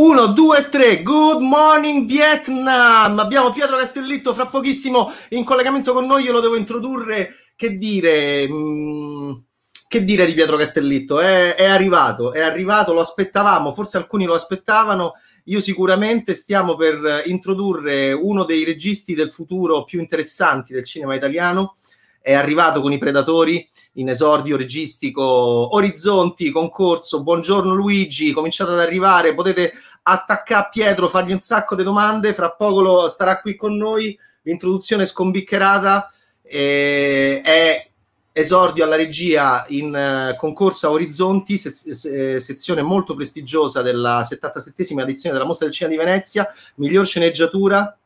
1, 2, 3, good morning Vietnam! Abbiamo Pietro Castellitto fra pochissimo in collegamento con noi, io lo devo introdurre. Che dire? Mm, che dire di Pietro Castellitto? È, è arrivato, è arrivato, lo aspettavamo, forse alcuni lo aspettavano. Io sicuramente stiamo per introdurre uno dei registi del futuro più interessanti del cinema italiano è arrivato con i Predatori in esordio registico Orizzonti, concorso, buongiorno Luigi, cominciate ad arrivare, potete attaccare Pietro, fargli un sacco di domande, fra poco lo, starà qui con noi, l'introduzione scombiccherata eh, è esordio alla regia in uh, concorso a Orizzonti, se- se- sezione molto prestigiosa della 77esima edizione della Mostra del Cinema di Venezia, miglior sceneggiatura,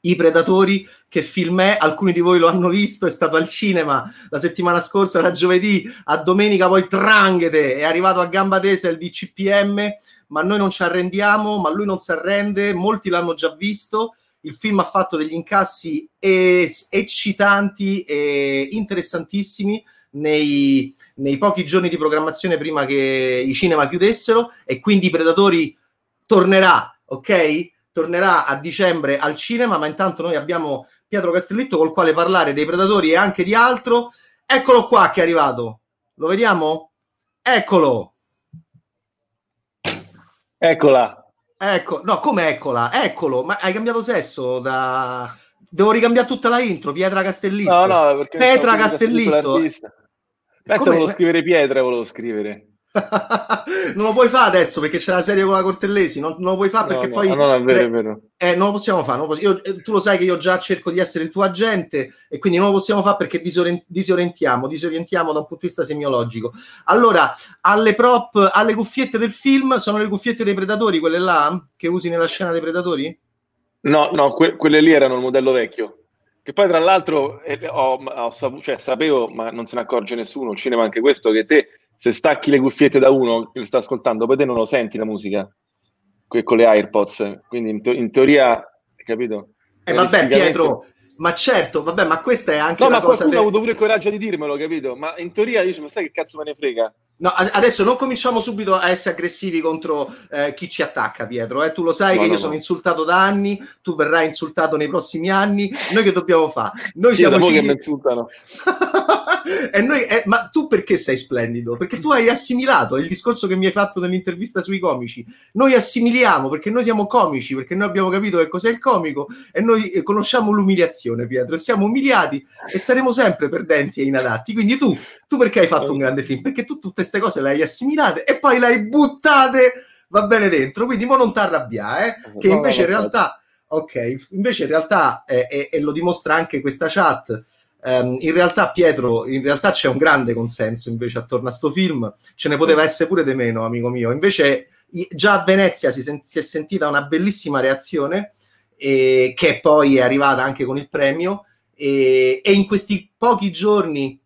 i Predatori, che film è? Alcuni di voi lo hanno visto, è stato al cinema la settimana scorsa, da giovedì a domenica, poi Tranghete, è arrivato a gamba tesa il DCPM, ma noi non ci arrendiamo, ma lui non si arrende, molti l'hanno già visto, il film ha fatto degli incassi es- eccitanti e interessantissimi nei, nei pochi giorni di programmazione prima che i cinema chiudessero e quindi Predatori tornerà, ok? tornerà a dicembre al cinema, ma intanto noi abbiamo Pietro Castellitto col quale parlare dei Predatori e anche di altro. Eccolo qua che è arrivato. Lo vediamo? Eccolo. Eccola. Ecco, no, come eccola? Eccolo, ma hai cambiato sesso da... Devo ricambiare tutta la intro, Pietra Castellitto. No, no, perché... Petra Castellitto. Pensa, volevo scrivere Pietra, volevo scrivere. Non lo puoi fare adesso perché c'è la serie con la Cortellesi, non, non lo puoi fare perché no, poi... No, è vero, è vero. Eh, non lo possiamo fare. Lo possiamo, io, eh, tu lo sai che io già cerco di essere il tuo agente e quindi non lo possiamo fare perché disorient- disorientiamo, disorientiamo da un punto di vista semiologico. Allora, alle prop, alle cuffiette del film, sono le cuffiette dei Predatori, quelle là che usi nella scena dei Predatori? No, no, que- quelle lì erano il modello vecchio. Che poi, tra l'altro, eh, ho, ho saputo, cioè, sapevo, ma non se ne accorge nessuno, il cinema anche questo, che te se stacchi le cuffiette da uno che sta ascoltando, poi te non lo senti la musica con le AirPods. Quindi in, te- in teoria, capito? Eh vabbè, Pietro, ma certo, vabbè, ma questa è anche no, una ma cosa. qualcuno de- ha avuto pure il coraggio di dirmelo, capito? Ma in teoria dice, ma sai che cazzo me ne frega? No, adesso non cominciamo subito a essere aggressivi contro eh, chi ci attacca, Pietro. Eh? Tu lo sai No, che no, io sono no. insultato da anni, tu verrai insultato nei prossimi anni. Noi che dobbiamo fare? Noi Io siamo da i mo' che figli- mi insultano. e noi, eh, ma tu perché sei splendido? Perché tu hai assimilato il discorso che mi hai fatto nell'intervista sui comici. Noi assimiliamo perché noi siamo comici, perché noi abbiamo capito che cos'è il comico e noi eh, conosciamo l'umiliazione, Pietro. e Siamo umiliati e saremo sempre perdenti e inadatti. Quindi tu, tu perché hai fatto un grande film? Perché tu tutte queste cose le hai assimilate e poi le hai buttate, va bene dentro. Quindi mo non ti arrabbiare, eh, che invece in realtà, ok, invece in realtà, eh, eh, e lo dimostra anche questa chat, ehm, in realtà Pietro, in realtà c'è un grande consenso invece attorno a sto film, ce ne poteva essere pure di meno, amico mio. Invece già a Venezia si, sen- si è sentita una bellissima reazione, e, che poi è arrivata anche con il premio, e, e in questi pochi giorni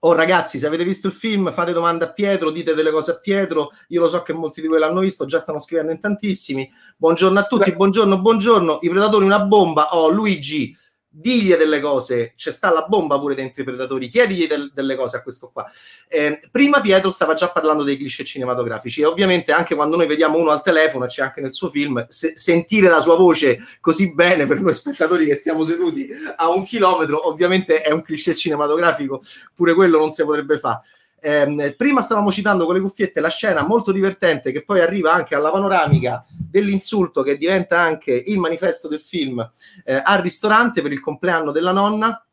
Oh ragazzi, se avete visto il film, fate domande a Pietro, dite delle cose a Pietro. Io lo so che molti di voi l'hanno visto, già stanno scrivendo in tantissimi. Buongiorno a tutti, buongiorno, buongiorno. I predatori una bomba. Oh, Luigi, digli delle cose. C'è sta la bomba pure dentro i predatori. Chiedigli del- delle cose a questo qua. Eh, prima Pietro stava già parlando dei cliché cinematografici e ovviamente anche quando noi vediamo uno al telefono, c'è anche nel suo film, se- sentire la sua voce così bene per noi spettatori che stiamo seduti a un chilometro, ovviamente è un cliché cinematografico pure quello non si potrebbe fare. Ehm, prima stavamo citando con le cuffiette la scena molto divertente che poi arriva anche alla panoramica dell'insulto che diventa anche il manifesto del film eh, al ristorante per il compleanno della nonna,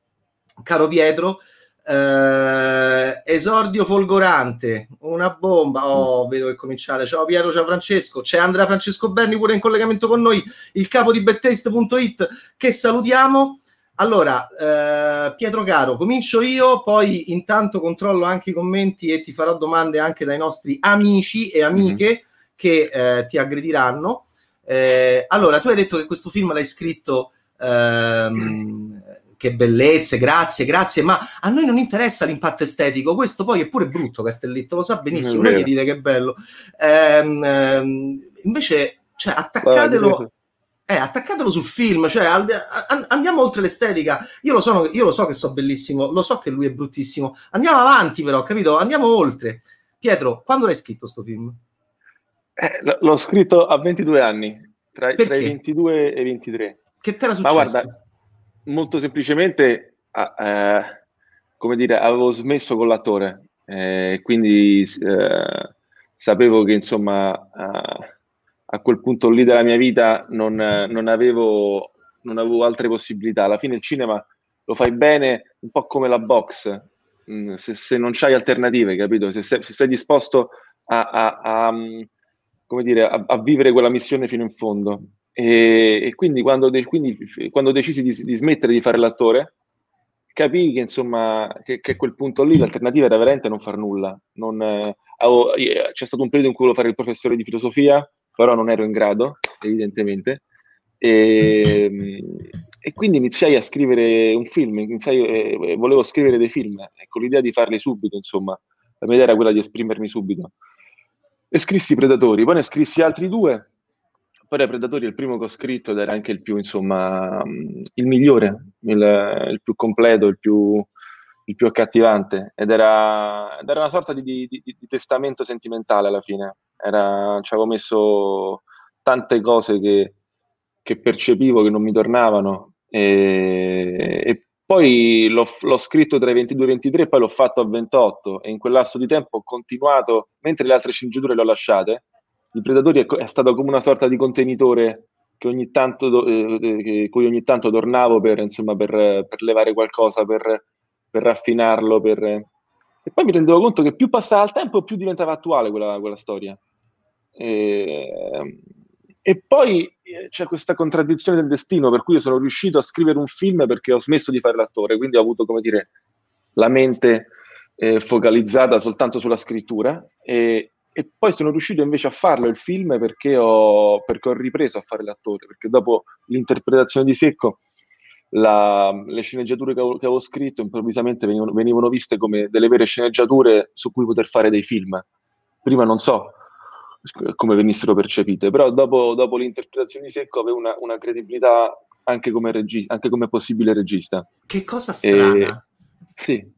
caro Pietro. eh, esordio folgorante, una bomba. Oh, vedo che cominciate. Ciao Pietro, ciao Francesco. C'è Andrea Francesco Berni pure in collegamento con noi, il capo di bettaste.it che salutiamo. Allora, eh, Pietro caro, comincio io, poi intanto controllo anche i commenti e ti farò domande anche dai nostri amici e amiche che eh, ti aggrediranno. Eh, allora, tu hai detto che questo film l'hai scritto, ehm, che bellezze, grazie, grazie, ma a noi non interessa l'impatto estetico, questo poi è pure brutto, Castellitto, lo sa benissimo, vero. gli dite che è bello. Ehm, ehm, invece, cioè, attaccatelo... Guarda, Eh, attaccatelo sul film, cioè al- a- andiamo oltre l'estetica. Io lo, sono, io lo so che so bellissimo, lo so che lui è bruttissimo. Andiamo avanti, però, capito? Andiamo oltre. Pietro, quando l'hai scritto sto film? Eh, l'ho scritto a 22 anni, tra, tra, i 22 e i 23. Che te era successo? Ma guarda, molto semplicemente, eh, come dire, avevo smesso con l'attore, eh, quindi eh, sapevo che insomma a quel punto lì della mia vita non, non, avevo, non avevo altre possibilità. Alla fine il cinema lo fai bene, un po' come la box, mm, se, se non c'hai alternative, capito? Se, se, se sei disposto a, a, a, mm, come dire, a, a, vivere quella missione fino in fondo. E, e quindi, quando, de, quindi, quando, decisi di, di, smettere di fare l'attore, capii che insomma che, che, a quel punto lì l'alternativa era veramente non far nulla. Non, eh, avevo, c'è stato un periodo in cui volevo fare il professore di filosofia, però non ero in grado, evidentemente. E, e quindi iniziai a scrivere un film, iniziai, eh, volevo scrivere dei film, con l'idea di farli subito, insomma, la mia idea era quella di esprimermi subito. E scrissi Predatori, poi ne scrissi altri due, poi dai Predatori è il primo che ho scritto ed era anche il più, insomma, il migliore, il, il più completo, il più, il più accattivante. Ed era, ed era una sorta di, di, di, di, testamento sentimentale alla fine, era, ci avevo messo tante cose che, che percepivo che non mi tornavano e, e poi l'ho, l'ho, scritto tra i 22 e i 23 e poi l'ho fatto a 28 e in quel lasso di tempo ho continuato, mentre le altre sceneggiature le ho lasciate, il Predatori è, è stato come una sorta di contenitore che ogni tanto, eh, eh cui ogni tanto tornavo per, insomma, per, per levare qualcosa, per, per raffinarlo. Per... E poi mi rendevo conto che più passava il tempo, più diventava attuale quella, quella storia. E, e poi eh, c'è questa contraddizione del destino, per cui io sono riuscito a scrivere un film perché ho smesso di fare l'attore, quindi ho avuto, come dire, la mente eh, focalizzata soltanto sulla scrittura e, e, poi sono riuscito invece a farlo il film perché ho, perché ho ripreso a fare l'attore, perché dopo l'interpretazione di Secco la, le sceneggiature che avevo, che avevo, scritto improvvisamente venivano, venivano viste come delle vere sceneggiature su cui poter fare dei film. Prima non so, come venissero percepite, però dopo, dopo l'interpretazione di Secco avevo una, una credibilità anche come, regi- anche come, possibile regista. Che cosa strana. E, sì.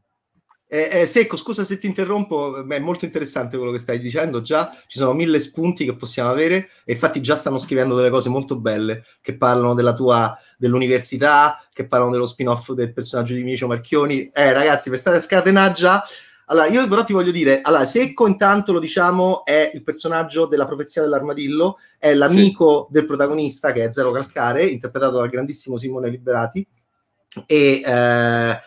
Eh, eh, Secco, scusa se ti interrompo, è molto interessante quello che stai dicendo. Già ci sono mille spunti che possiamo avere, e infatti già stanno scrivendo delle cose molto belle che parlano della tua dell'università, che parlano dello spin-off del personaggio di Micio Marchioni. Eh, ragazzi, per stare scatenati già allora, io però ti voglio dire, allora, Secco intanto lo diciamo è il personaggio della profezia dell'armadillo, è l'amico sì. del protagonista che è Zero Calcare, interpretato dal grandissimo Simone Liberati. E, eh,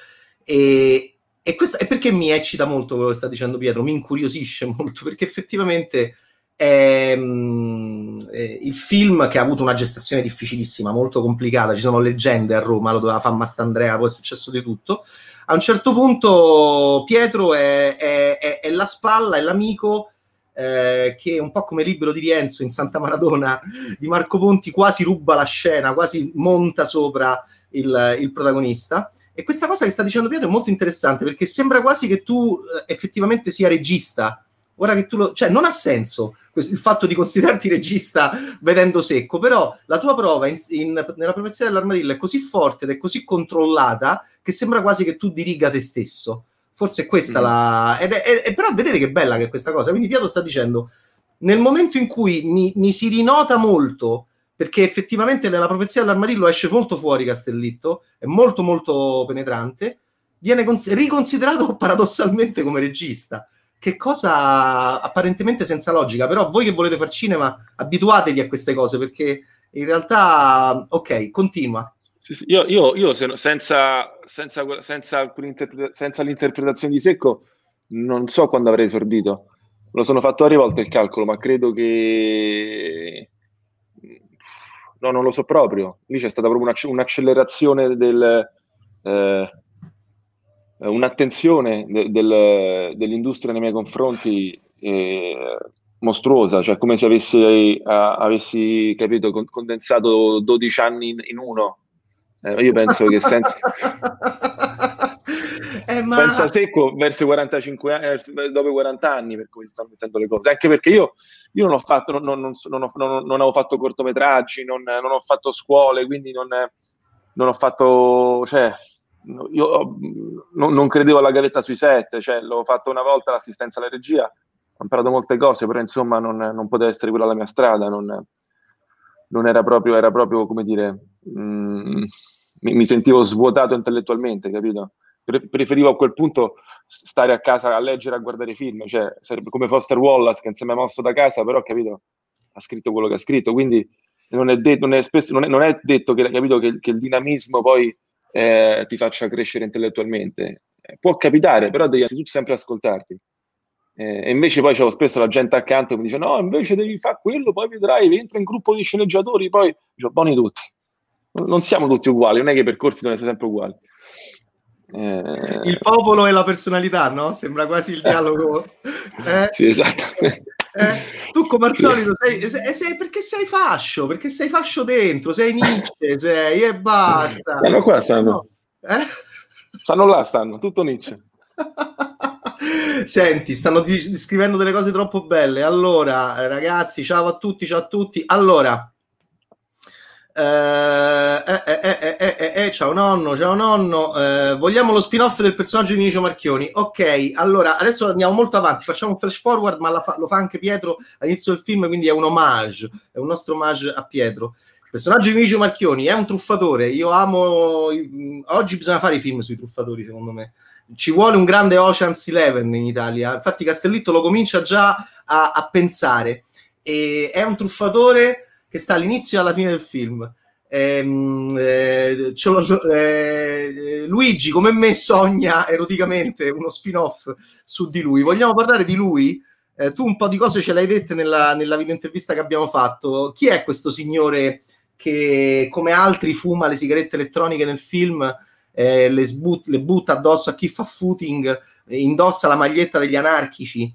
e, e, questa, e perché mi eccita molto quello che sta dicendo Pietro, mi incuriosisce molto, perché effettivamente è, mm, è, il film che ha avuto una gestazione difficilissima, molto complicata, ci sono leggende a Roma, lo doveva fare Mastandrea, poi è successo di tutto a un certo punto Pietro è, è, è, è la spalla, è l'amico eh, che un po' come libero di Rienzo in Santa Maradona di Marco Ponti quasi ruba la scena, quasi monta sopra il, il protagonista. E questa cosa che sta dicendo Pietro è molto interessante perché sembra quasi che tu eh, effettivamente sia regista. Ora che tu lo... cioè non ha senso il fatto di considerarti regista vedendo secco, però la tua prova in, in, nella professione dell'armadillo è così forte ed è così controllata che sembra quasi che tu diriga te stesso. Forse è questa mm. la... Ed è, è, però vedete che bella che è questa cosa. Quindi Pietro sta dicendo, nel momento in cui mi, mi si rinota molto perché effettivamente nella profezia dell'armadillo esce molto fuori Castellitto, è molto molto penetrante, viene cons- riconsiderato paradossalmente come regista che cosa apparentemente senza logica, però voi che volete fare cinema abituatevi a queste cose perché in realtà, ok, continua. Sì, sì. Io, io, io se, senza, senza, senza, senza, l'interpretazione di Secco non so quando avrei esordito. Lo sono fatto varie volte il calcolo, ma credo che... No, non lo so proprio. Lì c'è stata proprio un'accelerazione del... Eh, eh, un'attenzione de- del, dell'industria nei miei confronti eh, mostruosa, cioè come se avessi, a, avessi capito, condensato 12 anni in, in uno. Eh, io penso che senza, eh, ma... senza secco verso 45 anni, eh, dopo 40 anni per come si stanno mettendo le cose, anche perché io, io non ho fatto, non, non, non, ho, non, avevo fatto cortometraggi, non, ho fatto scuole, quindi non, ho fatto, cioè, io non, credevo alla gavetta sui set, cioè l'ho fatto una volta l'assistenza alla regia, ho imparato molte cose, però insomma non, poteva essere quella la mia strada, non, non era proprio, era proprio, come dire, mh, mm, mi, mi, sentivo svuotato intellettualmente, capito? Pre- preferivo a quel punto stare a casa a leggere, a guardare film, cioè sarebbe come Foster Wallace che insieme a mosso da casa, però capito, ha scritto quello che ha scritto, quindi non è, de- non è, spesso, non è, non è detto che, capito, che, che, il dinamismo poi eh, ti faccia crescere intellettualmente. Eh, può capitare, però devi anzitutto sempre ascoltarti. Eh, e invece poi c'ho spesso la gente accanto che mi dice no, invece devi fare quello, poi vedrai, entra in gruppo di sceneggiatori, poi dico, buoni tutti. Non siamo tutti uguali, non è che i percorsi devono essere sempre uguali. Eh... Il popolo e la personalità, no? Sembra quasi il dialogo. Eh? Sì, esatto. Eh, tu come al solito sei, sei, sei, perché sei fascio, perché sei fascio dentro, sei Nietzsche, sei e basta. Stanno qua, stanno. No. Eh? Stanno là, stanno, tutto Nietzsche. Senti, stanno scrivendo delle cose troppo belle. Allora, ragazzi, ciao a tutti, ciao a tutti. Allora, eh, eh, eh, eh, ciao nonno, ciao nonno. vogliamo lo spin-off del personaggio di Vinicio Marchioni? Ok, allora adesso andiamo molto avanti. Facciamo un flash forward, ma fa, lo fa anche Pietro all'inizio del film, quindi è un homage, è un nostro homage a Pietro. Il personaggio di Vinicio Marchioni è un truffatore. Io amo. Oggi bisogna fare i film sui truffatori, secondo me. Ci vuole un grande Ocean's Eleven in Italia. Infatti, Castellitto lo comincia già a, a pensare. E è un truffatore che sta all'inizio e alla fine del film. Ehm, eh, eh, Luigi, come me, sogna eroticamente uno spin-off su di lui. Vogliamo parlare di lui? Eh, tu un po' di cose ce l'hai dette nella, nella video intervista che abbiamo fatto. Chi è questo signore che, come altri, fuma le sigarette elettroniche nel film, eh, le, sbut- le butta addosso a chi fa footing, indossa la maglietta degli anarchici?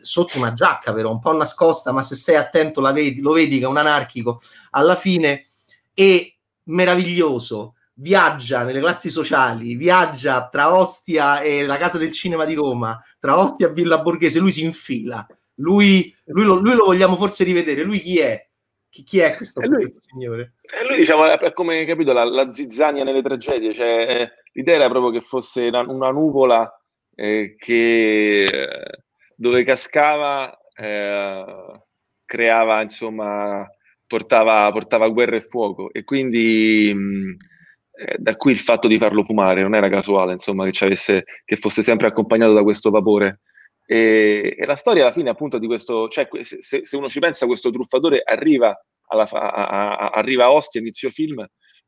Sotto una giacca però un po' nascosta, ma se sei attento la vedi, lo vedi che è un anarchico, alla fine è meraviglioso, viaggia nelle classi sociali, viaggia tra Ostia e la Casa del Cinema di Roma, tra Ostia e Villa Borghese, lui si infila, lui, lui, lo, lui lo vogliamo forse rivedere, lui chi è? Chi, chi è questo, lui, questo, signore? E lui diciamo è come capito la, la zizzania nelle tragedie, cioè eh, l'idea era proprio che fosse una, una nuvola eh, che eh, dove cascava eh, creava, insomma, portava, portava, guerra e fuoco e quindi mh, eh, da qui il fatto di farlo fumare non era casuale, insomma, che, avesse, che fosse sempre accompagnato da questo vapore. E, e, la storia alla fine appunto di questo, cioè se, se uno ci pensa, questo truffatore arriva, alla, a, a, arriva a Ostia, inizio film,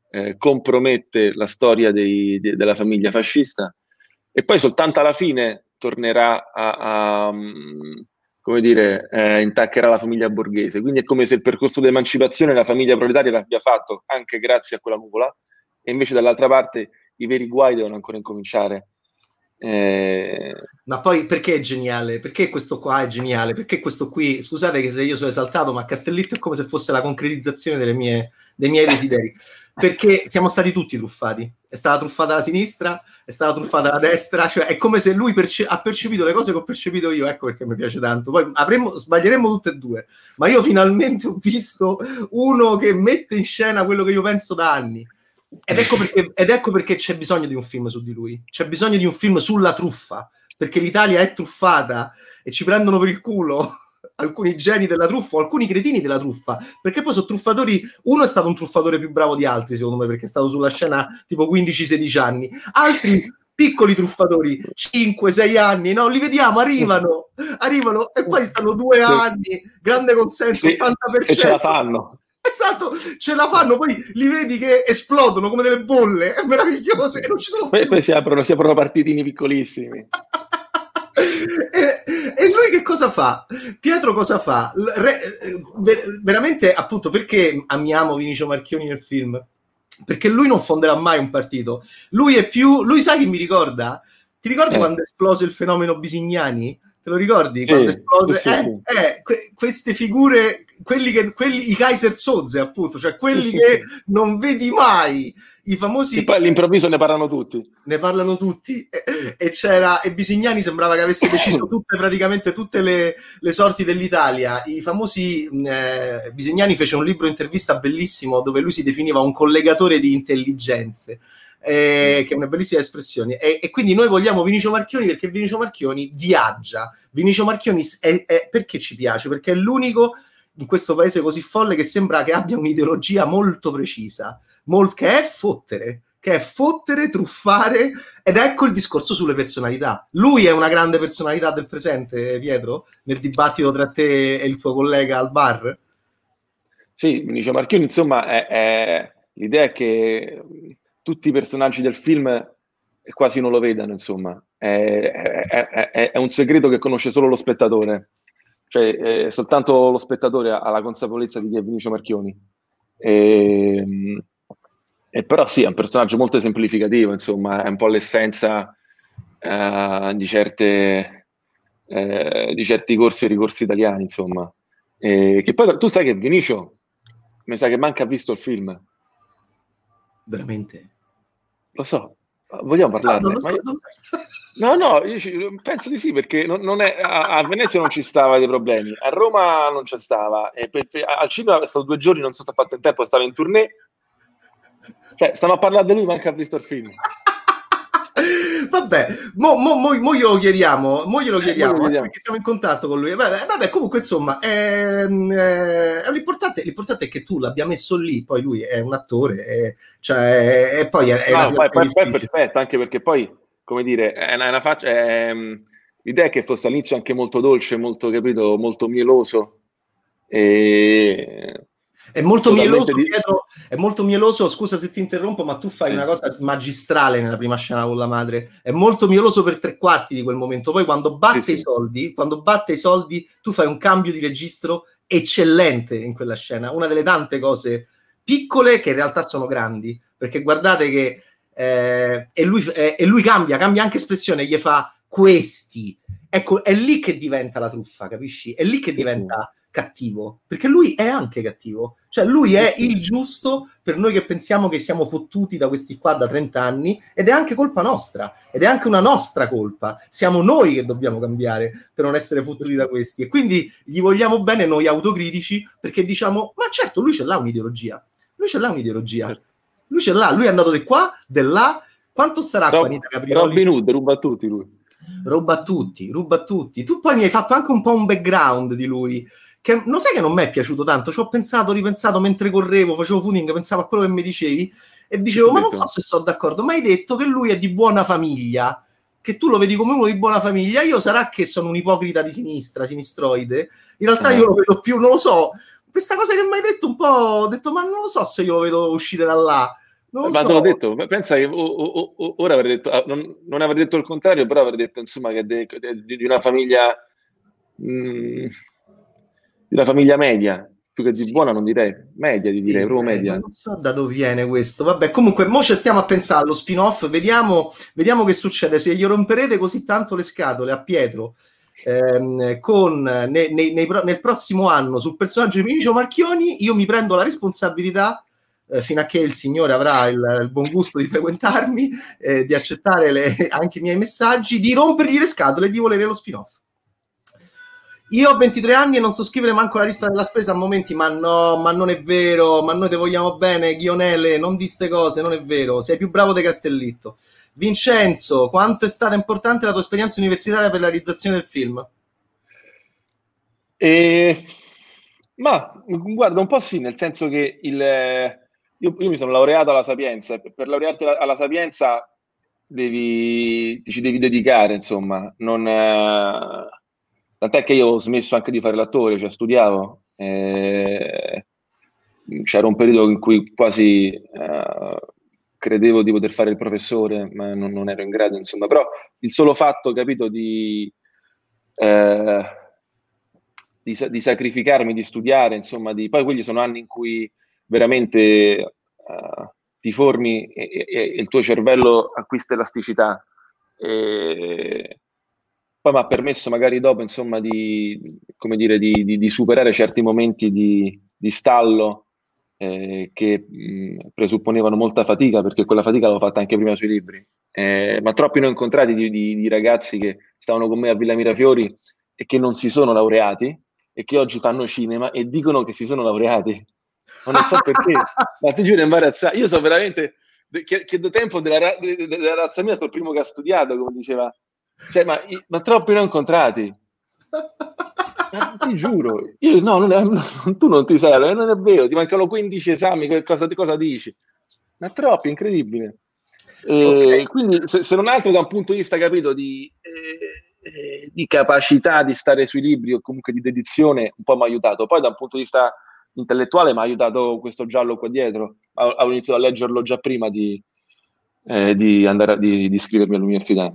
eh, compromette la storia dei, de, della famiglia fascista e poi soltanto alla fine tornerà a, a mm, come dire, eh, intaccherà la famiglia borghese. Quindi è come se il percorso di emancipazione la famiglia proletaria l'abbia fatto anche grazie a quella nuvola, e invece dall'altra parte i veri guai devono ancora incominciare. Eh... Ma poi perché è geniale? Perché questo qua è geniale? Perché questo qui, scusate che se io sono esaltato, ma Castellitto è come se fosse la concretizzazione mie, dei miei desideri. perché siamo stati tutti truffati. È stata truffata la sinistra, è stata truffata la destra, cioè è come se lui perce- ha percepito le cose che ho percepito io, ecco perché mi piace tanto. Poi avremmo, sbaglieremmo tutte e due, ma io finalmente ho visto uno che mette in scena quello che io penso da anni. Ed ecco, perché, ed ecco perché c'è bisogno di un film su di lui, c'è bisogno di un film sulla truffa, perché l'Italia è truffata e ci prendono per il culo alcuni geni della truffa o alcuni cretini della truffa, perché poi sono truffatori, uno è stato un truffatore più bravo di altri secondo me perché è stato sulla scena tipo 15-16 anni, altri piccoli truffatori 5-6 anni, no, li vediamo, arrivano, arrivano e poi stanno due anni, grande consenso, sì, 80%. E ce la fanno. Esatto, ce la fanno, poi li vedi che esplodono come delle bolle, è meraviglioso. E non ci sono poi, poi si aprono, si aprono partitini piccolissimi. e, e, lui che cosa fa? Pietro cosa fa? Re, veramente, appunto, perché amiamo Vinicio Marchioni nel film? Perché lui non fonderà mai un partito. Lui è più... Lui sa chi mi ricorda? Ti ricordi eh. quando esplose il fenomeno Bisignani? Te lo ricordi? Sì, quando esplode... Sì, eh. Eh, que- queste figure quelli che, quelli, i Kaiser Soze, appunto, cioè quelli che non vedi mai, i famosi... E poi all'improvviso ne parlano tutti. Ne parlano tutti. E, e c'era, e Bisignani sembrava che avesse deciso tutte, praticamente tutte le, le sorti dell'Italia. I famosi... Eh, Bisignani fece un libro intervista bellissimo dove lui si definiva un collegatore di intelligenze eh, che è una bellissima espressione. E, e, quindi noi vogliamo Vinicio Marchioni perché Vinicio Marchioni viaggia. Vinicio Marchioni è, è, perché ci piace? Perché è l'unico in questo paese così folle che sembra che abbia un'ideologia molto precisa, molt, che è fottere che è fottere, truffare, ed ecco il discorso sulle personalità. Lui è una grande personalità del presente, Pietro, nel dibattito tra te e il tuo collega al bar? Sì, Vinicio Marchioni, insomma, è, è, l'idea è che tutti i personaggi del film quasi non lo vedano, insomma. È, è, è, un segreto che conosce solo lo spettatore. Cioè, soltanto lo spettatore ha la consapevolezza di chi è Vinicio Marchioni. E, ehm, e però sì, è un personaggio molto semplificativo, insomma, è un po' l'essenza uh, di, certe, uh, di certi corsi e ricorsi italiani, insomma. E che poi tu sai che Vinicio mi sa che manca visto il film. Veramente? Lo so, vogliamo parlarne? No, so, io... no, no io ci... penso di sì, perché non, non è... a, a, Venezia non ci stava dei problemi, a Roma non c'è stava, e per, al cinema è stato due giorni, non so se ha fatto in tempo, stava in tournée, cioè, stiamo a parlare di lui, manca ha visto il film. Vabbè, mo, mo, mo, mo glielo chiediamo, mo glielo chiediamo, eh, perché siamo in contatto con lui. Vabbè, vabbè comunque, insomma, è, è, è l'importante, l'importante, è che tu l'abbia messo lì, poi lui è un attore, è, cioè, e poi è, no, poi, poi, poi è perfetto, anche perché poi, come dire, è una, una faccia... l'idea è che fosse all'inizio anche molto dolce, molto, capito, molto mieloso. E è molto mieloso. Pietro, è molto mieloso, scusa se ti interrompo, ma tu fai sì. una cosa magistrale nella prima scena con la madre. È molto mieloso per tre quarti di quel momento. Poi quando batte sì, i soldi, quando batte i soldi, tu fai un cambio di registro eccellente in quella scena. Una delle tante cose piccole che in realtà sono grandi. Perché guardate che eh, e, lui, eh, e lui cambia, cambia anche espressione, gli fa questi. Ecco, è lì che diventa la truffa, capisci? È lì che diventa cattivo, perché lui è anche cattivo, cioè lui è il giusto per noi che pensiamo che siamo fottuti da questi qua da 30 anni ed è anche colpa nostra, ed è anche una nostra colpa, siamo noi che dobbiamo cambiare per non essere fottuti da questi e quindi gli vogliamo bene noi autocritici perché diciamo, ma certo lui ce l'ha un'ideologia, lui ce l'ha un'ideologia, certo. lui ce l'ha, lui è andato di qua, di là, quanto starà Rob, Anita Caprioli? Robin Hood, ruba a tutti lui. Ruba a tutti, ruba a tutti. Tu poi mi hai fatto anche un po' un background di lui che non sai che non mi è piaciuto tanto, ci ho pensato, ripensato mentre correvo, facevo footing, pensavo a quello che mi dicevi e dicevo, ma non so se sono d'accordo, ma hai detto che lui è di buona famiglia, che tu lo vedi come uno di buona famiglia, io sarà che sono un ipocrita di sinistra, sinistroide, in realtà eh. io lo vedo più, non lo so, questa cosa che mi hai detto un po', ho detto, ma non lo so se io lo vedo uscire da là. Non ma so. te l'ho detto, pensa che o, o, o, ora avrei detto, ah, non, non, avrei detto il contrario, però avrei detto insomma che è di, di una famiglia mh, una famiglia media, più che di sì. buona non direi, media di direi, proprio media. Non so da dove viene questo, vabbè, comunque mo ci stiamo a pensare allo spin-off, vediamo, vediamo che succede, se gli romperete così tanto le scatole a Pietro, ehm, con, nei, nei, nei, nel prossimo anno sul personaggio di Vinicio Marchioni, io mi prendo la responsabilità eh, fino a che il signore avrà il, il buon gusto di frequentarmi, eh, di accettare le, anche i miei messaggi, di rompergli le scatole e di volere lo spin-off. Io ho 23 anni e non so scrivere manco la lista della spesa a momenti, ma no, ma non è vero, ma noi ti vogliamo bene, Ghionele, non di ste cose, non è vero, sei più bravo di Castellitto. Vincenzo, quanto è stata importante la tua esperienza universitaria per la realizzazione del film? Eh, ma guarda, un po' sì, nel senso che il, io, io, mi sono laureato alla Sapienza, per laurearti alla, alla Sapienza devi, ci devi dedicare, insomma, non... Eh, Tant'è che io ho smesso anche di fare l'attore, cioè studiavo. Eh, c'era un periodo in cui quasi eh, credevo di poter fare il professore, ma non, non, ero in grado, insomma. Però il solo fatto, capito, di, eh, di, di sacrificarmi, di studiare, insomma, di, poi quelli sono anni in cui veramente eh, ti formi e, e, e, il tuo cervello acquista elasticità. E, poi mi ha permesso magari dopo, insomma, di, come dire, di, di, di superare certi momenti di, stallo eh, che mh, presupponevano molta fatica, perché quella fatica l'avevo fatta anche prima sui libri. Eh, ma troppi ne ho incontrati di, ragazzi che stavano con me a Villa Mirafiori e che non si sono laureati e che oggi fanno cinema e dicono che si sono laureati. Non so perché, ma ti giuro imbarazzante. Io sono veramente chiedo tempo della, della razza mia, sono il primo che ha studiato, come diceva. Cioè, ma, ma troppi ho incontrati. Ma ti giuro, io no, non è, tu non ti sai, non è vero, ti mancano 15 esami, cosa, cosa dici? Ma troppi, incredibile. Okay. quindi, se, se, non altro, da un punto di vista, capito, di, eh, eh, di capacità di stare sui libri o comunque di dedizione, un po' mi ha aiutato. Poi, da un punto di vista intellettuale, mi ha aiutato questo giallo qua dietro. Avevo iniziato a leggerlo già prima di, eh, di andare di, di iscrivermi all'università.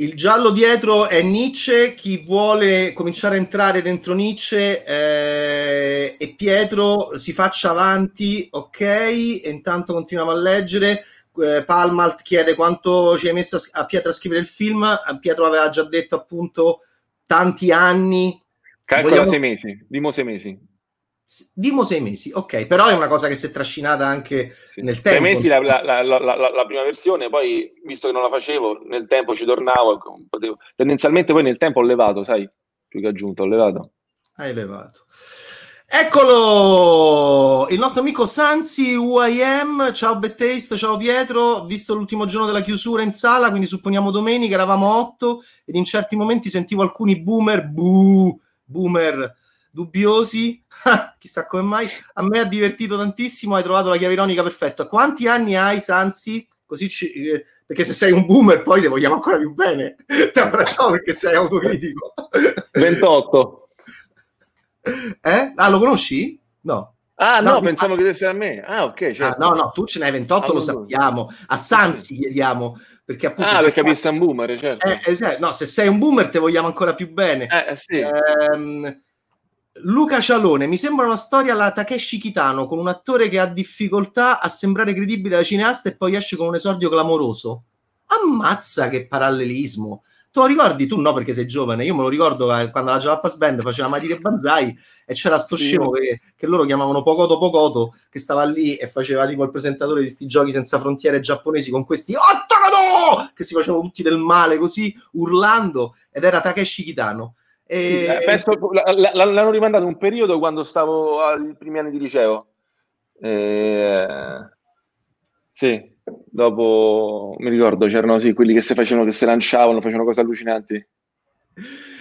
Il giallo dietro è Nietzsche, chi vuole cominciare a entrare dentro Nietzsche eh, e Pietro si faccia avanti, ok? E intanto continuiamo a leggere. Eh, Palmalt chiede quanto ci hai messo a, Pietro a scrivere il film. Pietro aveva già detto appunto tanti anni. Calcola Vogliamo... sei mesi, dimo sei mesi. Dimo sei mesi, ok, però è una cosa che si è trascinata anche sì. nel tempo. Sei mesi la, la, la, la, prima versione, poi visto che non la facevo, nel tempo ci tornavo, potevo... tendenzialmente poi nel tempo ho levato, sai, più che aggiunto, ho levato. Hai levato. Eccolo, il nostro amico Sansi UIM, ciao Bettaste, ciao Pietro, visto l'ultimo giorno della chiusura in sala, quindi supponiamo domenica, eravamo otto ed in certi momenti sentivo alcuni boomer, buh, boomer dubbiosi, chissà come mai, a me ha divertito tantissimo, hai trovato la chiave ironica perfetta. Quanti anni hai, Sansi? Così ci, eh, perché se sei un boomer poi ti vogliamo ancora più bene. Ti abbracciamo perché sei autocritico. 28. Eh? Ah, lo conosci? No. Ah, no, no pensavo che desse a me. Ah, ok. Ah, certo. Ah, no, no, tu ce n'hai 28, ah, lo sappiamo. A Sansi chiediamo. Perché appunto ah, perché sei un boomer, certo. Eh, esatto. No, se sei un boomer ti vogliamo ancora più bene. Eh, sì. Ehm, Luca Cialone, mi sembra una storia alla Takeshi Kitano con un attore che ha difficoltà a sembrare credibile da cineasta e poi esce con un esordio clamoroso. Ammazza che parallelismo! Tu lo ricordi? Tu no, perché sei giovane. Io me lo ricordo eh, quando la Jalapas Band faceva Matire Banzai e c'era sto scemo che, che, loro chiamavano Pocoto Pocoto che stava lì e faceva tipo il presentatore di sti giochi senza frontiere giapponesi con questi Ottagano! che si facevano tutti del male così urlando ed era Takeshi Kitano. E... Eh, penso, l'hanno rimandato un periodo quando stavo ai primi anni di liceo. Eh, sì, dopo mi ricordo c'erano sì, quelli che si facevano, che si lanciavano, facevano cose allucinanti.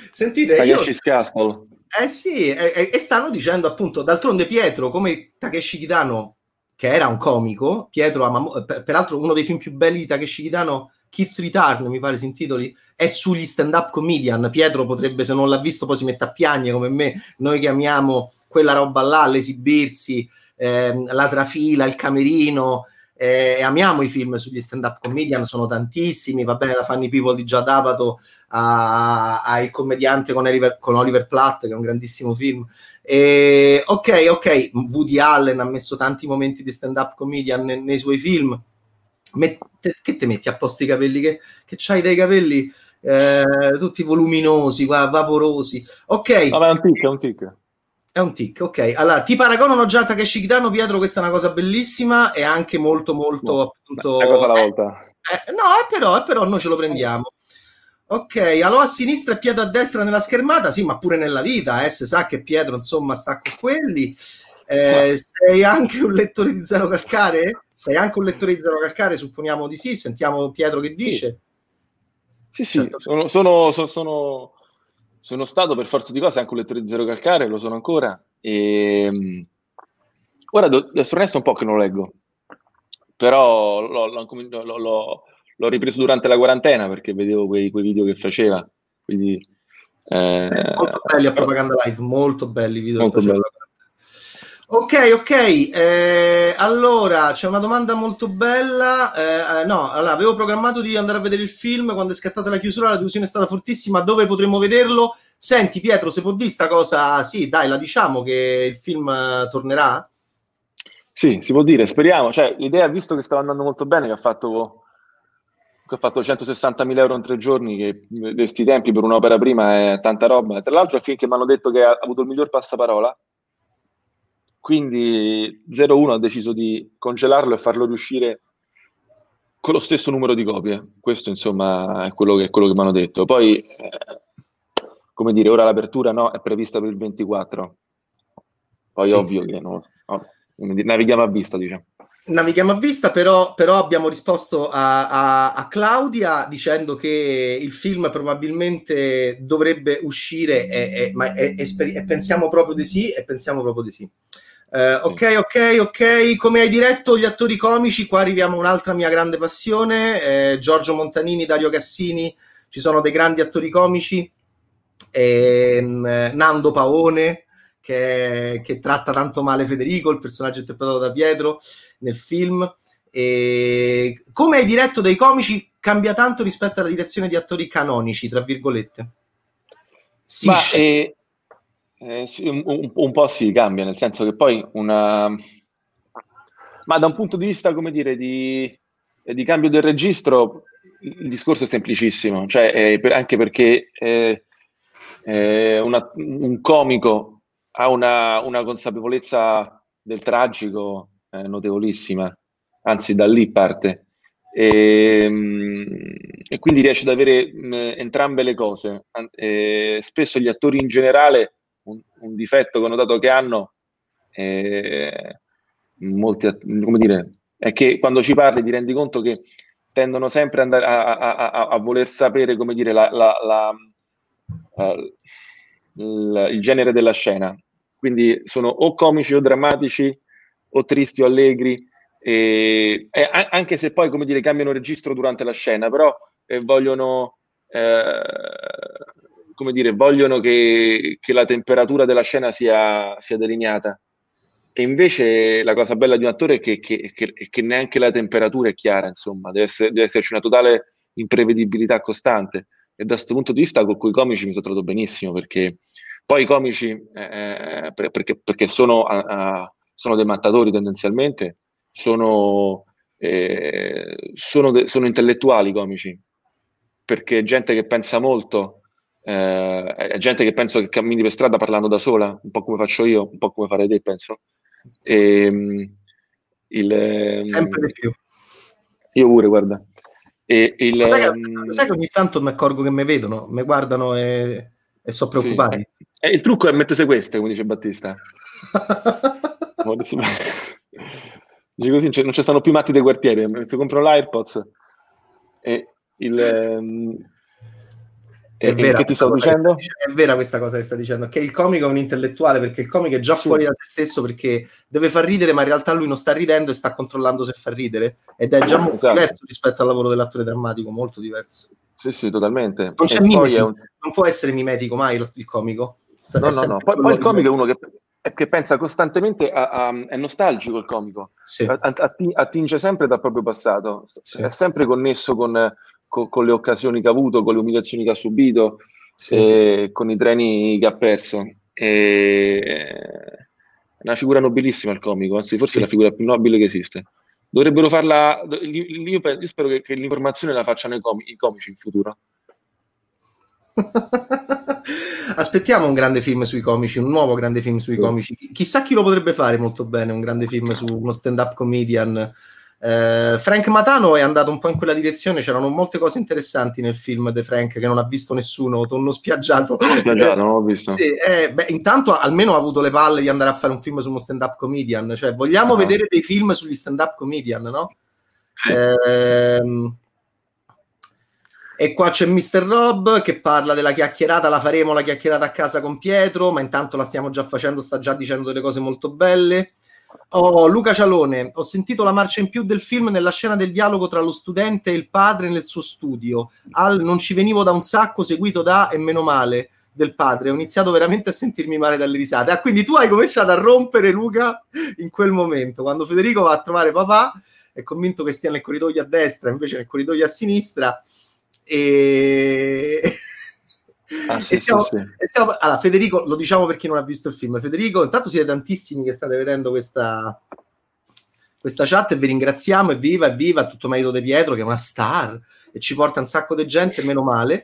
Sentite, Takeshi's io... Castle. Eh sì, e, e, stanno dicendo appunto, d'altronde Pietro, come Takeshi Kitano, che era un comico, Pietro, ama, peraltro uno dei film più belli di Takeshi Kitano Kids Return, mi pare si intitoli, è sugli stand-up comedian. Pietro potrebbe, se non l'ha visto, poi si mette a piagne come me. Noi che amiamo quella roba là, l'esibirsi, ehm, la trafila, il camerino. Eh, amiamo i film sugli stand-up comedian, sono tantissimi. Va bene da Fanny People di Giadapato a, a Il commediante con Oliver, con Oliver Platt, che è un grandissimo film. E, ok, ok, Woody Allen ha messo tanti momenti di stand-up comedian nei, nei suoi film Mette, che te metti a posto i capelli? Che, che c'hai dei capelli eh, tutti voluminosi, vaporosi. Ok. Vabbè, è un tic, è un tic. È un tic, ok. Allora, ti paragonano già a Takeshi Kitano, Pietro, questa è una cosa bellissima e anche molto, molto, no, appunto... Una cosa alla volta. Eh, no, però, però noi ce lo prendiamo. Ok, allora a sinistra e Pietro a destra nella schermata, sì, ma pure nella vita, eh, si sa che Pietro, insomma, sta con quelli. Eh, sei anche un lettore di zero calcare? Sei anche un lettore di zero calcare? Supponiamo di sì. Sentiamo Pietro che dice. Sì, sì, certo. sono, sono, sono, sono, stato per forza di cose anche un lettore di zero calcare, lo sono ancora. E, ehm, ora, devo essere onesto, un po' che non lo leggo, però l'ho, l'ho, l'ho, l'ho ripreso durante la quarantena perché vedevo quei, quei video che faceva. Quindi, eh, molto belli a propaganda live, molto belli i video molto che faceva. Ok, ok. Eh, allora c'è una domanda molto bella. Eh, eh, no, allora, avevo programmato di andare a vedere il film quando è scattata la chiusura. La delusione è stata fortissima. Dove potremmo vederlo? Senti, Pietro, se può dire sta cosa, sì, dai, la diciamo che il film uh, tornerà. Sì, si può dire, speriamo. Cioè, l'idea, visto che stava andando molto bene, che ha fatto, che ha fatto 160.000 euro in tre giorni, che questi tempi per un'opera prima è tanta roba. Tra l'altro, è film che mi hanno detto che ha avuto il miglior passaparola quindi 01 ha deciso di congelarlo e farlo riuscire con lo stesso numero di copie. Questo, insomma, è quello che, quello che mi hanno detto. Poi, eh, come dire, ora l'apertura no, è prevista per il 24. Poi, sì. ovvio che no, no, navighiamo a vista, diciamo. Navighiamo a vista, però, però abbiamo risposto a, a, a, Claudia dicendo che il film probabilmente dovrebbe uscire e, e, ma, e, e pensiamo proprio di sì, e pensiamo proprio di sì. Uh, ok, ok, ok. Come hai diretto gli attori comici, qua arriviamo a un'altra mia grande passione. Eh, Giorgio Montanini, Dario Cassini, ci sono dei grandi attori comici. Eh, Nando Paone, che, che, tratta tanto male Federico, il personaggio interpretato da Pietro nel film. Come hai diretto dei comici cambia tanto rispetto alla direzione di attori canonici, tra virgolette. Sì, Ma, eh, eh, sì, un, un, po' si cambia, nel senso che poi una... Ma da un punto di vista, come dire, di, di cambio del registro, il discorso è semplicissimo, cioè eh, per, anche perché eh, eh una, un comico ha una, una consapevolezza del tragico eh, notevolissima, anzi da lì parte. E, ehm, e quindi riesce ad avere mh, entrambe le cose. E spesso gli attori in generale, un, un difetto che ho notato che hanno, eh, molti, come dire, è che quando ci parli ti rendi conto che tendono sempre a, a, a, a voler sapere, come dire, la, la, la, il, genere della scena. Quindi sono o comici o drammatici o tristi o allegri, e, e anche se poi, come dire, cambiano registro durante la scena, però eh, vogliono, eh, come dire, vogliono che, che, la temperatura della scena sia, sia, delineata. E invece la cosa bella di un attore è che, che, che neanche la temperatura è chiara, insomma, deve, essere, deve esserci una totale imprevedibilità costante. E da questo punto di vista con quei comici mi sono trovato benissimo perché poi i comici, eh, perché, perché sono, uh, sono, dei mattatori tendenzialmente, sono, eh, sono, de- sono intellettuali i comici, perché gente che pensa molto, eh, è gente che penso che cammini per strada parlando da sola, un po' come faccio io, un po' come fare te, penso. E, ehm, il, ehm, Sempre di più. Io pure, guarda. E il, sai, che, um... sai, che, ogni tanto mi accorgo che mi vedono, mi guardano e, e sono preoccupati. Sì. Eh, il trucco è mettersi queste, come dice Battista. dice così, non ci stanno più matti dei quartieri. Se compro l'AirPods e il... È, vera, che ti stavo dicendo? È vera questa cosa che stai dicendo, che il comico è un intellettuale perché il comico è già sì. fuori da se stesso perché deve far ridere, ma in realtà lui non sta ridendo e sta controllando se fa ridere ed è già molto esatto. diverso rispetto al lavoro dell'attore drammatico, molto diverso. Sì, sì, totalmente. Non c'è mimesi, un... non può essere mimetico mai il comico. No, no, no. Poi, poi il comico è uno che, che pensa costantemente a, a, è nostalgico il comico, sì. attinge sempre dal proprio passato, sì. è sempre connesso con, con, con, le occasioni che ha avuto, con le umiliazioni che ha subito, sì. e, con i treni che ha perso. E, è una figura nobilissima il comico, anzi forse è la figura più nobile che esiste. Dovrebbero farla, io, spero che, che l'informazione la facciano i, comici, i comici in futuro. Aspettiamo un grande film sui comici, un nuovo grande film sui comici. Chissà chi lo potrebbe fare molto bene, un grande film su uno stand-up comedian. Eh, Frank Matano è andato un po' in quella direzione, c'erano molte cose interessanti nel film di Frank che non ha visto nessuno, tonno spiaggiato. Spiaggiato, non l'ho visto. Sì, eh, beh, intanto almeno ha avuto le palle di andare a fare un film su uno stand-up comedian, cioè vogliamo no. vedere dei film sugli stand-up comedian, no? Sì. Eh, e qua c'è Mr. Rob che parla della chiacchierata, la faremo la chiacchierata a casa con Pietro, ma intanto la stiamo già facendo, sta già dicendo delle cose molto belle. Oh, Luca Cialone, ho sentito la marcia in più del film nella scena del dialogo tra lo studente e il padre nel suo studio. Al non ci venivo da un sacco, seguito da e meno male del padre. Ho iniziato veramente a sentirmi male dalle risate. Ah, quindi tu hai cominciato a rompere Luca in quel momento, quando Federico va a trovare papà, è convinto che stia nel corridoio a destra, invece nel corridoio a sinistra e... Ah, sì, e stiamo, sì, sì. Stiamo... Allora, Federico, lo diciamo per chi non ha visto il film. Federico, intanto siete tantissimi che state vedendo questa, questa chat e vi ringraziamo. Evviva, evviva, tutto merito di Pietro che è una star e ci porta un sacco di gente, meno male.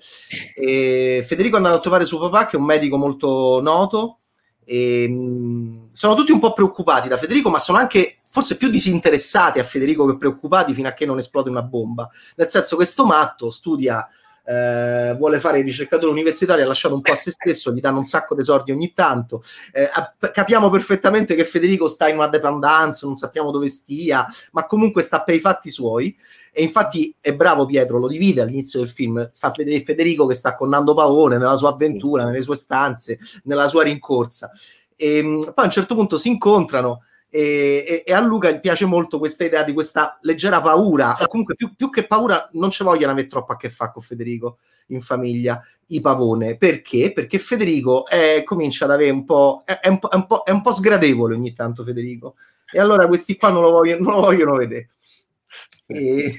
E Federico è andato a trovare suo papà, che è un medico molto noto. E, mh, sono tutti un po' preoccupati da Federico, ma sono anche forse più disinteressati a Federico che preoccupati fino a che non esplode una bomba. Nel senso, questo matto studia eh, vuole fare il ricercatore universitario, ha lasciato un po' a se stesso, gli danno un sacco di soldi ogni tanto. Eh, capiamo perfettamente che Federico sta in una dependenza, non sappiamo dove stia, ma comunque sta per i fatti suoi. E infatti è bravo Pietro, lo divide all'inizio del film, fa vedere Federico che sta con Nando Pavone nella sua avventura, nelle sue stanze, nella sua rincorsa. E ehm, poi a un certo punto si incontrano e, e, e, a Luca piace molto questa idea di questa leggera paura, o comunque più, più che paura non ci vogliono avere troppo a che fare con Federico in famiglia, i pavone. Perché? Perché Federico è, comincia ad avere un po' è, è, un po', è, un po', è un po' sgradevole ogni tanto Federico. E allora questi qua non lo vogliono, non lo vogliono vedere. E...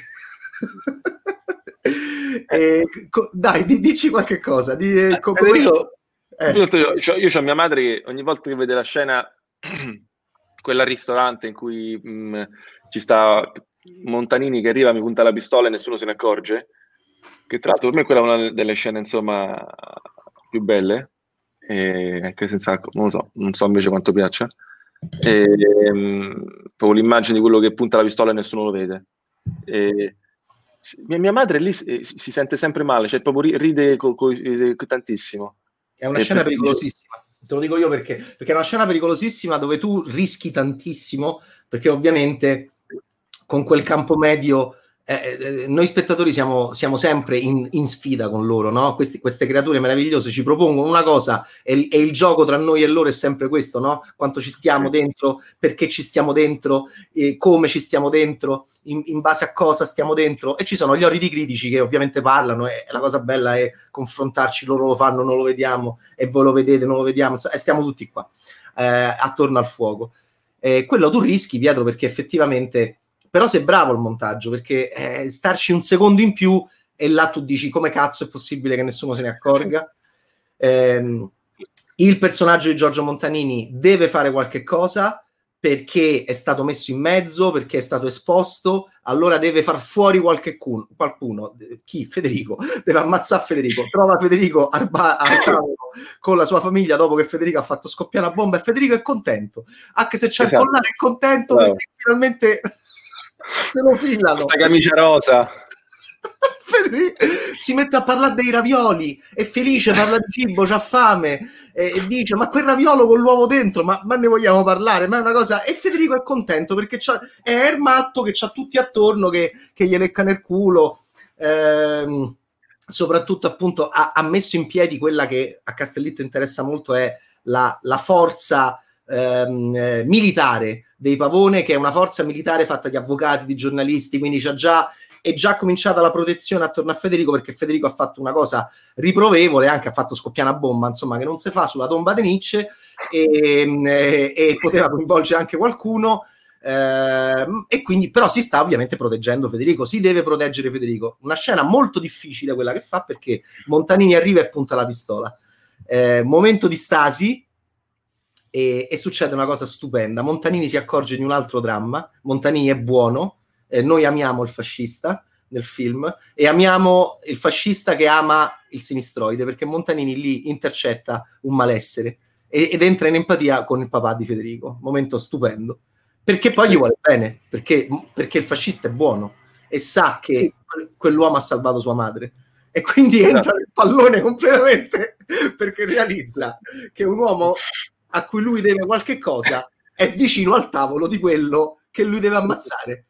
e, co- dai, di, dici qualche cosa. Di, eh, co- Federico, eh. io, io ho mia madre che ogni volta che vede la scena quella al ristorante in cui mh, mm, ci sta Montanini che arriva, mi punta la pistola e nessuno se ne accorge, che tra l'altro per me quella è una delle scene insomma più belle, e che senza, non so, non so invece quanto piaccia. E, mh, l'immagine di quello che punta la pistola e nessuno lo vede. E, mia, mia, madre lì si, si, sente sempre male, cioè proprio ride co, co, co, tantissimo. È una scena pericolosissima te lo dico io perché, perché è una scena pericolosissima dove tu rischi tantissimo, perché ovviamente con quel campo medio eh, eh, noi spettatori siamo, siamo sempre in, in, sfida con loro, no? Questi, queste creature meravigliose ci propongono una cosa e, e, il gioco tra noi e loro è sempre questo, no? Quanto ci stiamo dentro, perché ci stiamo dentro, eh, come ci stiamo dentro, in, in, base a cosa stiamo dentro. E ci sono gli orridi critici che ovviamente parlano e la cosa bella è confrontarci, loro lo fanno, non lo vediamo e voi lo vedete, non lo vediamo e stiamo tutti qua eh, attorno al fuoco. quello tu rischi, Pietro, perché effettivamente però sei bravo il montaggio perché eh, starci un secondo in più e là tu dici come cazzo è possibile che nessuno se ne accorga. Eh, il personaggio di Giorgio Montanini deve fare qualche cosa perché è stato messo in mezzo, perché è stato esposto, allora deve far fuori qualche cuno, qualcuno. Chi? Federico. Deve ammazzare Federico. Trova Federico al, ba- al tavolo con la sua famiglia dopo che Federico ha fatto scoppiare la bomba e Federico è contento. Anche se c'è esatto. il collare è contento wow. perché finalmente se lo filano. Questa camicia rosa. si mette a parlare dei ravioli, è felice, parla di cibo, c'ha fame e, e, dice ma quel raviolo con l'uovo dentro, ma, ma, ne vogliamo parlare? Ma è una cosa... E Federico è contento perché è Ermatto che c'ha tutti attorno che, che gli leccano il culo. Ehm, soprattutto appunto ha, ha, messo in piedi quella che a Castellitto interessa molto è la, la forza ehm, eh, militare dei Pavone, che è una forza militare fatta di avvocati, di giornalisti, quindi c'è già, è già cominciata la protezione attorno a Federico perché Federico ha fatto una cosa riprovevole, anche ha fatto scoppiare una bomba, insomma, che non si fa sulla tomba di Nietzsche e, e, e poteva coinvolgere anche qualcuno. Eh, e quindi però si sta ovviamente proteggendo Federico, si deve proteggere Federico. Una scena molto difficile quella che fa perché Montanini arriva e punta la pistola. Eh, momento di stasi, e, e, succede una cosa stupenda. Montanini si accorge di un altro dramma. Montanini è buono, eh, noi amiamo il fascista nel film e amiamo il fascista che ama il sinistroide perché Montanini lì intercetta un malessere e, ed entra in empatia con il papà di Federico. Momento stupendo. Perché poi gli vuole bene, perché, perché il fascista è buono e sa che quell'uomo ha salvato sua madre e quindi entra esatto. nel pallone completamente perché realizza che un uomo a cui lui deve qualche cosa è vicino al tavolo di quello che lui deve ammazzare.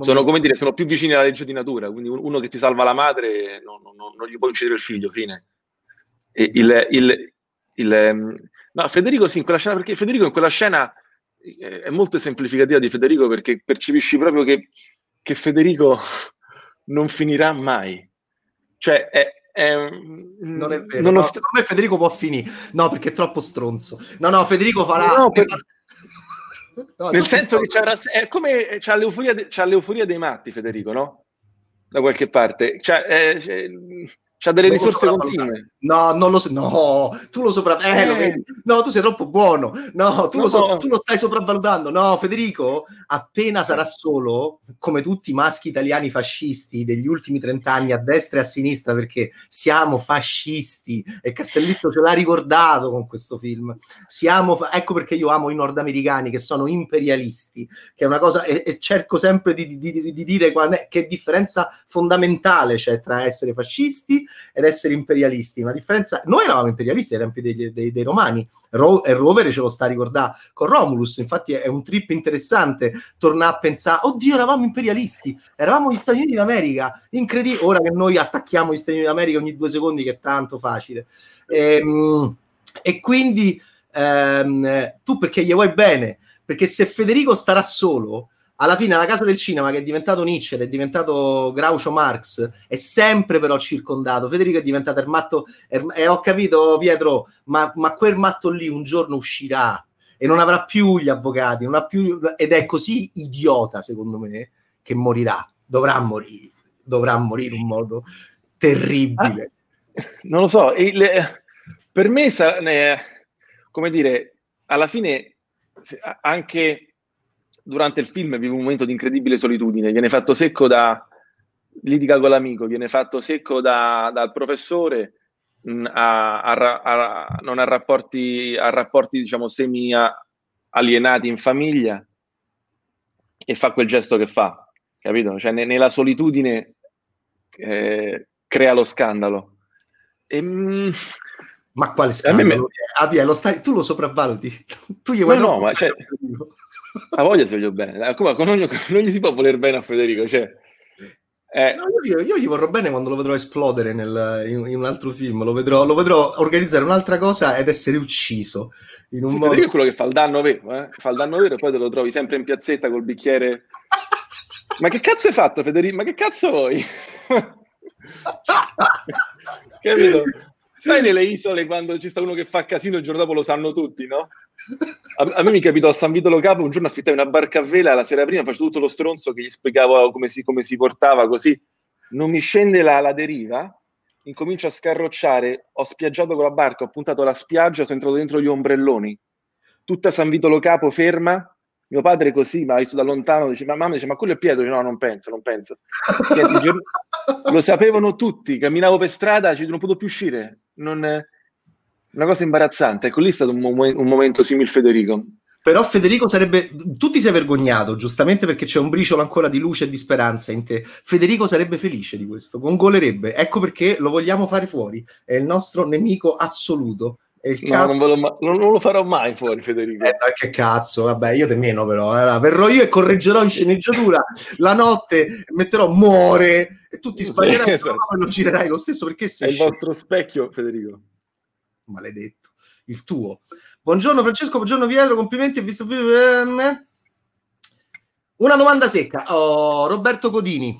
Sono come dire, sono più vicini alla legge di natura, quindi uno che ti salva la madre non, non, non gli può uccidere il figlio, fine. E il, il, il, ehm, no, Federico sì, in quella scena, perché Federico in quella scena eh, è molto esemplificativa di Federico perché percepisci proprio che, che Federico non finirà mai. Cioè, è, eh, non è vero. No, st- me Federico può finire. No, perché è troppo stronzo. No, no, Federico farà... No, per... no, Nel senso che c'era, è come c'ha l'euforia, de, c'ha l'euforia dei matti, Federico, no? Da qualche parte. Cioè, eh, C'ha delle risorse continue. No, non lo so. No, tu lo sopravvaluti. Eh, no, tu sei troppo buono. No, tu, no. Lo so, tu, lo stai sopravvalutando. No, Federico, appena sarà solo, come tutti i maschi italiani fascisti degli ultimi trent'anni, a destra e a sinistra, perché siamo fascisti e Castellitto ce l'ha ricordato con questo film. Siamo, fa- ecco perché io amo i nordamericani che sono imperialisti, che è una cosa, e, e cerco sempre di, di, di, di dire è, che differenza fondamentale c'è tra essere fascisti ed essere imperialisti. Una differenza, noi eravamo imperialisti ai tempi dei, dei, dei romani, Ro, e Rovere ce lo sta a ricordare con Romulus, infatti è un trip interessante tornare a pensare, oddio eravamo imperialisti, eravamo gli Stati Uniti d'America, incredibile, ora che noi attacchiamo gli Stati Uniti d'America ogni due secondi che è tanto facile. E, ehm, e quindi ehm, tu perché gli vuoi bene? Perché se Federico starà solo, alla fine la casa del cinema che è diventato Nietzsche ed è diventato Groucho Marx è sempre però circondato. Federico è diventato il matto e ho capito Pietro ma, ma quel matto lì un giorno uscirà e non avrà più gli avvocati non ha più, ed è così idiota secondo me che morirà. Dovrà morire dovrà morire in un modo terribile. Ah, non lo so il, per me come dire alla fine anche durante il film vive un momento di incredibile solitudine, viene fatto secco da litiga con l'amico, viene fatto secco da, dal professore, mh, mm, a, a, a, non ha rapporti, a rapporti diciamo semi alienati in famiglia e fa quel gesto che fa, capito? Cioè ne, nella solitudine eh, crea lo scandalo. E, mh, mm, ma quale scandalo? Me... Ah, lo stai, tu lo sopravvaluti. tu gli vuoi no, no, ma cioè, a voglia se voglio bene. Come, non, non, gli si può voler bene a Federico. Cioè, eh. no, io, io, gli vorrò bene quando lo vedrò esplodere nel, in, in, un altro film. Lo vedrò, lo vedrò, organizzare un'altra cosa ed essere ucciso. In un sì, modo... Federico è quello che fa il danno vero. Eh? Fa il danno vero e poi te lo trovi sempre in piazzetta col bicchiere. Ma che cazzo hai fatto, Federico? Ma che cazzo vuoi? Capito? Sai nelle isole quando ci sta uno che fa casino il giorno dopo lo sanno tutti, no? A, a me mi capitò a San Vito Lo Capo un giorno affittai una barca a vela la sera prima, facevo tutto lo stronzo che gli spiegavo come si, come si portava così. Non mi scende la, la deriva, incomincio a scarrocciare, ho spiaggiato con la barca, ho puntato la spiaggia, sono entrato dentro gli ombrelloni. Tutta San Vito Lo Capo ferma, mio padre così mi ha visto da lontano, dice, ma mamma dice, ma quello è Pietro? Dice, no, non penso, non penso. Lo sapevano tutti, camminavo per strada, ci non potuto più uscire. Non, una cosa imbarazzante. Ecco, lì è stato un, mom- un momento simile Federico. Però Federico sarebbe. Tu ti sei vergognato, giustamente perché c'è un briciolo ancora di luce e di speranza in te. Federico sarebbe felice di questo, congolerebbe. Ecco perché lo vogliamo fare fuori. È il nostro nemico assoluto. No, non, lo, non, non, lo farò mai fuori, Federico. Eh, che cazzo, vabbè, io te meno, però. Eh. Verrò io e correggerò in sceneggiatura la notte, metterò muore e tu ti sbaglierai esatto. e lo girerai lo stesso perché sei. È il vostro specchio, Federico. Maledetto, il tuo. Buongiorno Francesco, buongiorno Pietro, complimenti. Ho visto ehm, una domanda secca. Oh, Roberto Codini.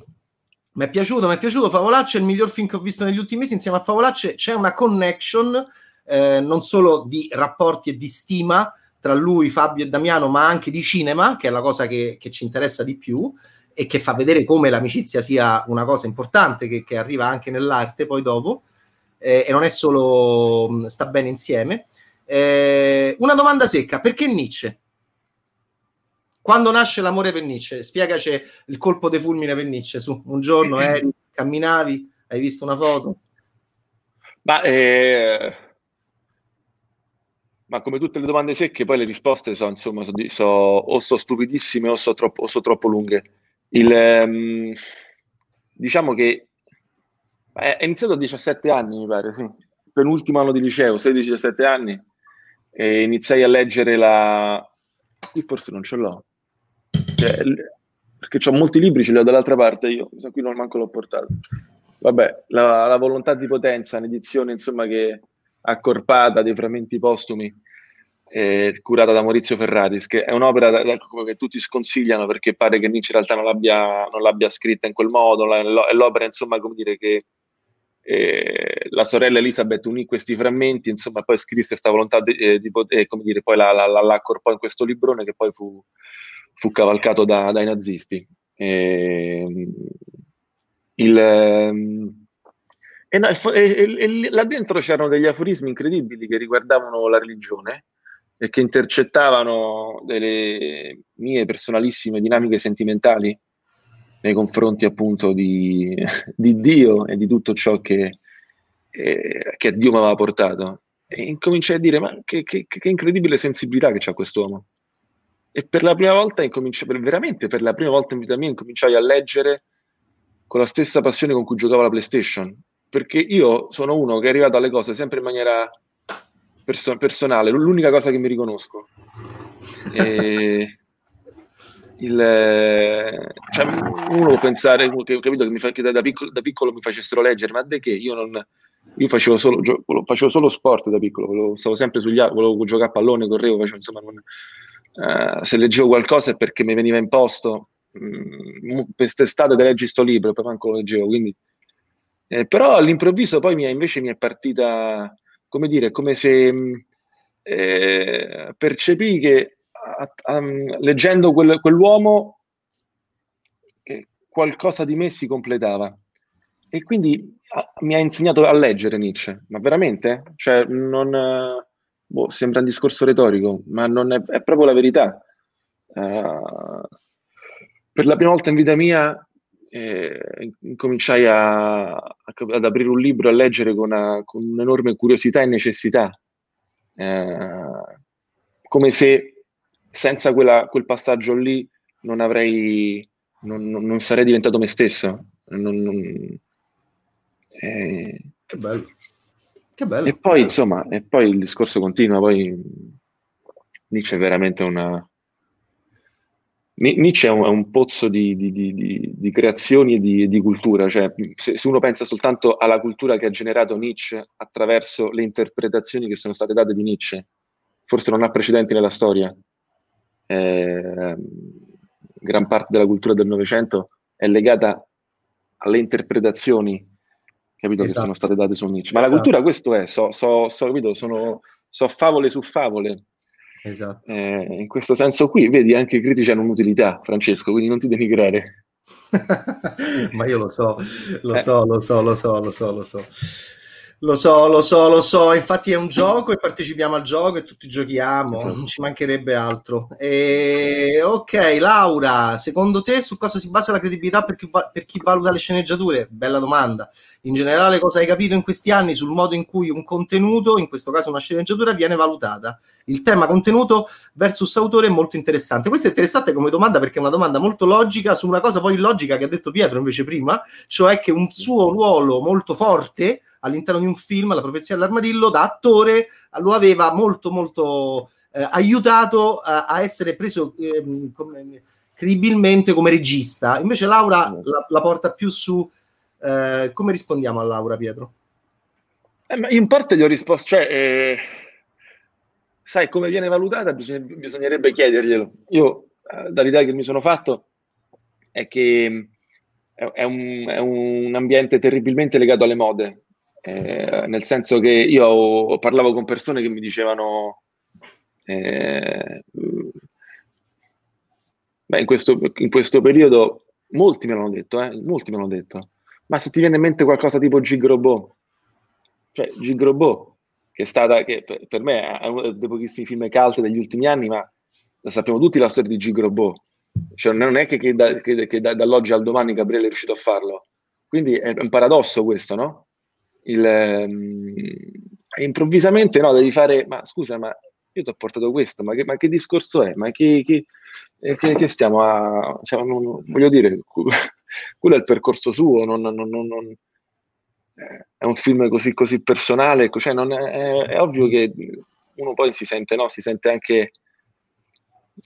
Mi è piaciuto, mi è piaciuto Favolacce, è il miglior film che ho visto negli ultimi mesi. Insieme a Favolacce c'è una connection eh, non solo di rapporti e di stima tra lui, Fabio e Damiano, ma anche di cinema, che è la cosa che, che ci interessa di più e che fa vedere come l'amicizia sia una cosa importante che, che arriva anche nell'arte poi dopo eh, e non è solo mh, sta bene insieme. Eh, una domanda secca, perché Nietzsche? Quando nasce l'amore per Nietzsche? Spiegaci il colpo di fulmine per Nietzsche, su, un giorno eri, camminavi, hai visto una foto? Ma eh, ma come tutte le domande secche, poi le risposte sono, insomma, so, so, o sono stupidissime o sono troppo, so troppo lunghe. Il, um, diciamo che è, è, iniziato a 17 anni, mi pare, sì. Penultimo anno di liceo, 16-17 anni, e iniziai a leggere la... Qui forse non ce l'ho. Cioè, perché ho molti libri, ce li ho dall'altra parte, io qui non manco l'ho portato. Vabbè, la, la volontà di potenza, un'edizione, insomma, che accorpata dei frammenti postumi eh, curata da Maurizio Ferraris, che è un'opera da, da, che tutti sconsigliano perché pare che Nietzsche in realtà non l'abbia, non l'abbia scritta in quel modo, è l'opera insomma come dire che eh, la sorella Elisabeth unì questi frammenti, insomma poi scrisse questa volontà di, eh, di eh, come dire, poi la, la, la, la, accorpò in questo librone che poi fu, fu cavalcato da, dai nazisti. Ehm, il, ehm, E, no, e, e, là dentro c'erano degli aforismi incredibili che riguardavano la religione e che intercettavano delle mie personalissime dinamiche sentimentali nei confronti appunto di, di Dio e di tutto ciò che, eh, che Dio mi aveva portato. E incominciai a dire, ma che, che, che incredibile sensibilità che c'ha quest'uomo. E per la prima volta, per, veramente per la prima volta in vita mia, incominciai a leggere con la stessa passione con cui giocavo alla PlayStation. Perché io sono uno che è arrivato alle cose sempre in maniera perso- personale, l'unica cosa che mi riconosco. E il, cioè, uno può pensare che, capito, che, mi fa, che da, piccolo, da, piccolo, mi facessero leggere, ma de che io non. Io facevo solo, facevo solo sport da piccolo, stavo sempre sugli altri, volevo giocare a pallone, correvo, facevo, insomma, non, uh, se leggevo qualcosa è perché mi veniva imposto. Mm, quest'estate te leggi sto libro, poi manco lo leggevo, quindi... Eh, però all'improvviso poi mi è, invece mi è partita, come dire, come se mm, eh, percepì che a, a, leggendo quel, quell'uomo eh, qualcosa di me si completava e quindi a, mi ha insegnato a leggere Nietzsche, ma veramente? Cioè, non, boh, sembra un discorso retorico, ma non è, è proprio la verità. Uh, per la prima volta in vita mia eh, incominciai a, a, ad aprire un libro, a leggere con, una, con un'enorme curiosità e necessità, eh, come se senza quella, quel passaggio lì non avrei, non, non, non sarei diventato me stesso. Non, eh, che bello. Che bello. E poi, insomma, e poi il discorso continua, poi Nietzsche è veramente una... Nietzsche è un, è un pozzo di, di, di, di, creazioni e di, cultura, cioè se, se, uno pensa soltanto alla cultura che ha generato Nietzsche attraverso le interpretazioni che sono state date di Nietzsche, forse non ha precedenti nella storia eh, gran parte della cultura del Novecento è legata alle interpretazioni capito, esatto. che sono state date su Nietzsche. Ma esatto. la cultura questo è, so, so, so, capito, sono, so favole su favole. Esatto. Eh, in questo senso qui, vedi, anche i critici hanno un'utilità, Francesco, quindi non ti denigrare. Ma io lo so, lo eh. so, lo so, lo so, lo so, lo so. Lo so, lo so, lo so, infatti è un gioco e partecipiamo al gioco e tutti giochiamo, esatto. non ci mancherebbe altro. E, ok, Laura, secondo te su cosa si basa la credibilità per chi, per chi, valuta le sceneggiature? Bella domanda. In generale cosa hai capito in questi anni sul modo in cui un contenuto, in questo caso una sceneggiatura, viene valutata? Il tema contenuto versus autore è molto interessante. Questo è interessante come domanda perché è una domanda molto logica su una cosa poi illogica che ha detto Pietro invece prima, cioè che un suo ruolo molto forte all'interno di un film, La profezia dell'armadillo, da attore lo aveva molto molto eh, aiutato a, a, essere preso eh, come, credibilmente come regista. Invece Laura la, la porta più su... Eh, come rispondiamo a Laura, Pietro? Eh, in parte gli ho risposto, cioè, eh, sai come viene valutata, bisognerebbe chiederglielo. Io, eh, dall'idea che mi sono fatto, è che è un, è un ambiente terribilmente legato alle mode, eh, nel senso che io parlavo con persone che mi dicevano eh, beh, in, questo, in, questo, periodo molti me l'hanno detto, eh, molti me l'hanno detto, ma se ti viene in mente qualcosa tipo Gigrobot, cioè Gigrobot, che è stata, che per me è uno dei pochissimi film cult degli ultimi anni, ma la sappiamo tutti la storia di Gigrobot, cioè non è che, che, da, che, che da, dall'oggi al domani Gabriele è riuscito a farlo, quindi è un paradosso questo, no? Il, um, improvvisamente no, devi fare, ma scusa, ma io ti ho portato questo, ma che, ma che discorso è? Ma che, che, eh, che stiamo a... Siamo, voglio dire, quello è il percorso suo, non, non, non, non eh, è un film così, così personale, cioè è, è, è, ovvio che uno poi si sente, no, si sente anche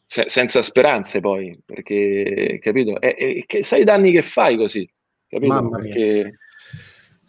se, senza speranze poi, perché, capito? E, e, che sai i danni che fai così, capito? Mamma mia. Perché,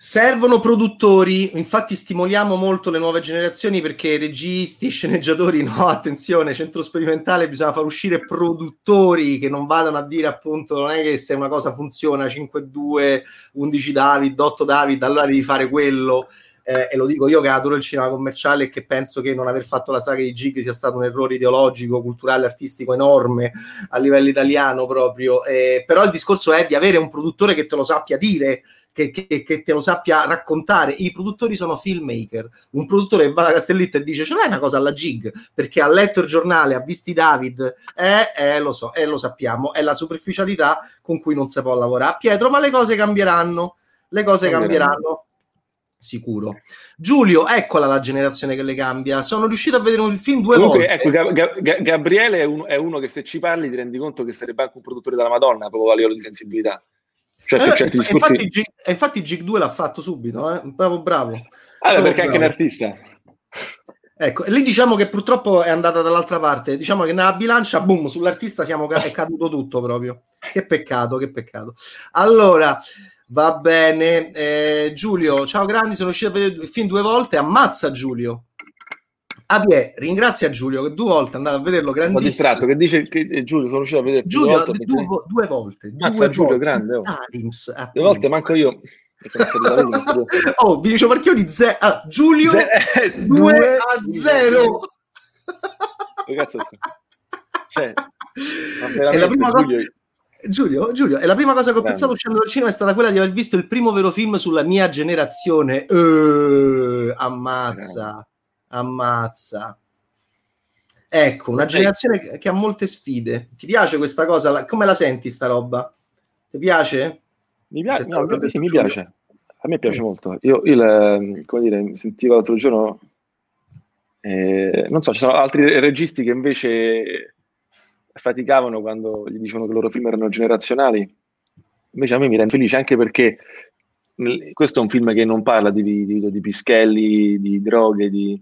Servono produttori, infatti stimoliamo molto le nuove generazioni perché registi, sceneggiatori, no, attenzione, centro sperimentale bisogna far uscire produttori che non vadano a dire appunto non è che se una cosa funziona 5-2, 11 David, 8 David, allora devi fare quello. Eh, e lo dico io che adoro il cinema commerciale e che penso che non aver fatto la saga di Gig sia stato un errore ideologico, culturale, artistico enorme a livello italiano proprio. Eh, però il discorso è di avere un produttore che te lo sappia dire che, che, che, te lo sappia raccontare. I produttori sono filmmaker. Un produttore va da Castellitto e dice: Ce l'hai una cosa alla gig? Perché ha letto il giornale, ha visto David, eh, eh, lo so, eh, lo sappiamo. È la superficialità con cui non si può lavorare. Pietro, ma le cose cambieranno. Le cose cambieranno. cambieranno sicuro. Giulio, eccola la generazione che le cambia. Sono riuscito a vedere un film due Comunque, volte. Ecco, Ga- Ga- Gabriele è, un, è, uno che se ci parli ti rendi conto che sarebbe anche un produttore della Madonna proprio a livello di sensibilità. Cioè, eh, certi discorsi... infatti, G- infatti Gig 2 l'ha fatto subito, eh? bravo bravo. Allora, perché bravo. anche un artista. Ecco, e lì diciamo che purtroppo è andata dall'altra parte. Diciamo che nella bilancia, boom, sull'artista siamo, è caduto tutto proprio. Che peccato, che peccato. Allora, Va bene, eh, Giulio, ciao grandi, sono uscito a vedere il film due volte, ammazza Giulio. Abie, ringrazia Giulio che due volte è andato a vederlo grandissimo. Ho distratto, che dice che eh, Giulio sono uscito a vedere Giulio, due, volte, due, due volte. Ammazza due Giulio, volte. grande. Oh. Times, due volte manco io. oh, vi dicevo Marchioni, ze- ah, Giulio 2 a 0. Che cazzo cioè, è la prima cosa... Giulio, Giulio, è la prima cosa che ho pensato uscendo dal cinema è stata quella di aver visto il primo vero film sulla mia generazione. Uh, ammazza, Grande. Ammazza. Ecco, una generazione che, ha molte sfide. Ti piace questa cosa? Come la senti sta roba? Ti piace? Mi piace, no, sì, mi piace. A me piace mm. molto. Io, il, come dire, sentivo l'altro giorno, eh, non so, ci sono altri registi che invece faticavano quando gli dicevano che i loro film erano generazionali. Invece a me mi rende felice anche perché questo è un film che non parla di, di, di pischelli, di droghe, di...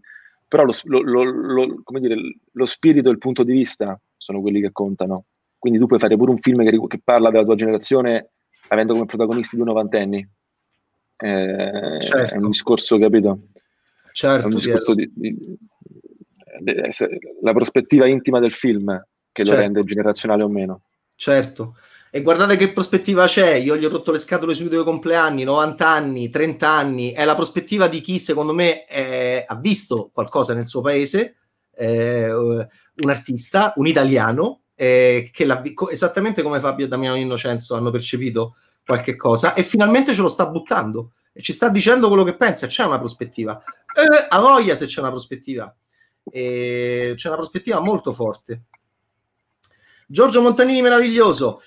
però lo, lo, lo, dire, lo, spirito e il punto di vista sono quelli che contano. Quindi tu puoi fare pure un film che, che parla della tua generazione avendo come protagonisti due novantenni. Eh, certo. È un discorso, capito? Certo, è un discorso di, di, di, la prospettiva intima del film che certo. lo rende generazionale o meno. Certo. E guardate che prospettiva c'è. Io gli ho rotto le scatole sui due compleanni, 90 anni, 30 anni. È la prospettiva di chi, secondo me, è, ha visto qualcosa nel suo paese, eh, un artista, un italiano, eh, che l'ha, esattamente come Fabio e Damiano Innocenzo hanno percepito qualche cosa e finalmente ce lo sta buttando e ci sta dicendo quello che pensa. C'è una prospettiva. Eh, a voglia se c'è una prospettiva. E c'è una prospettiva molto forte. Giorgio Montanini meraviglioso.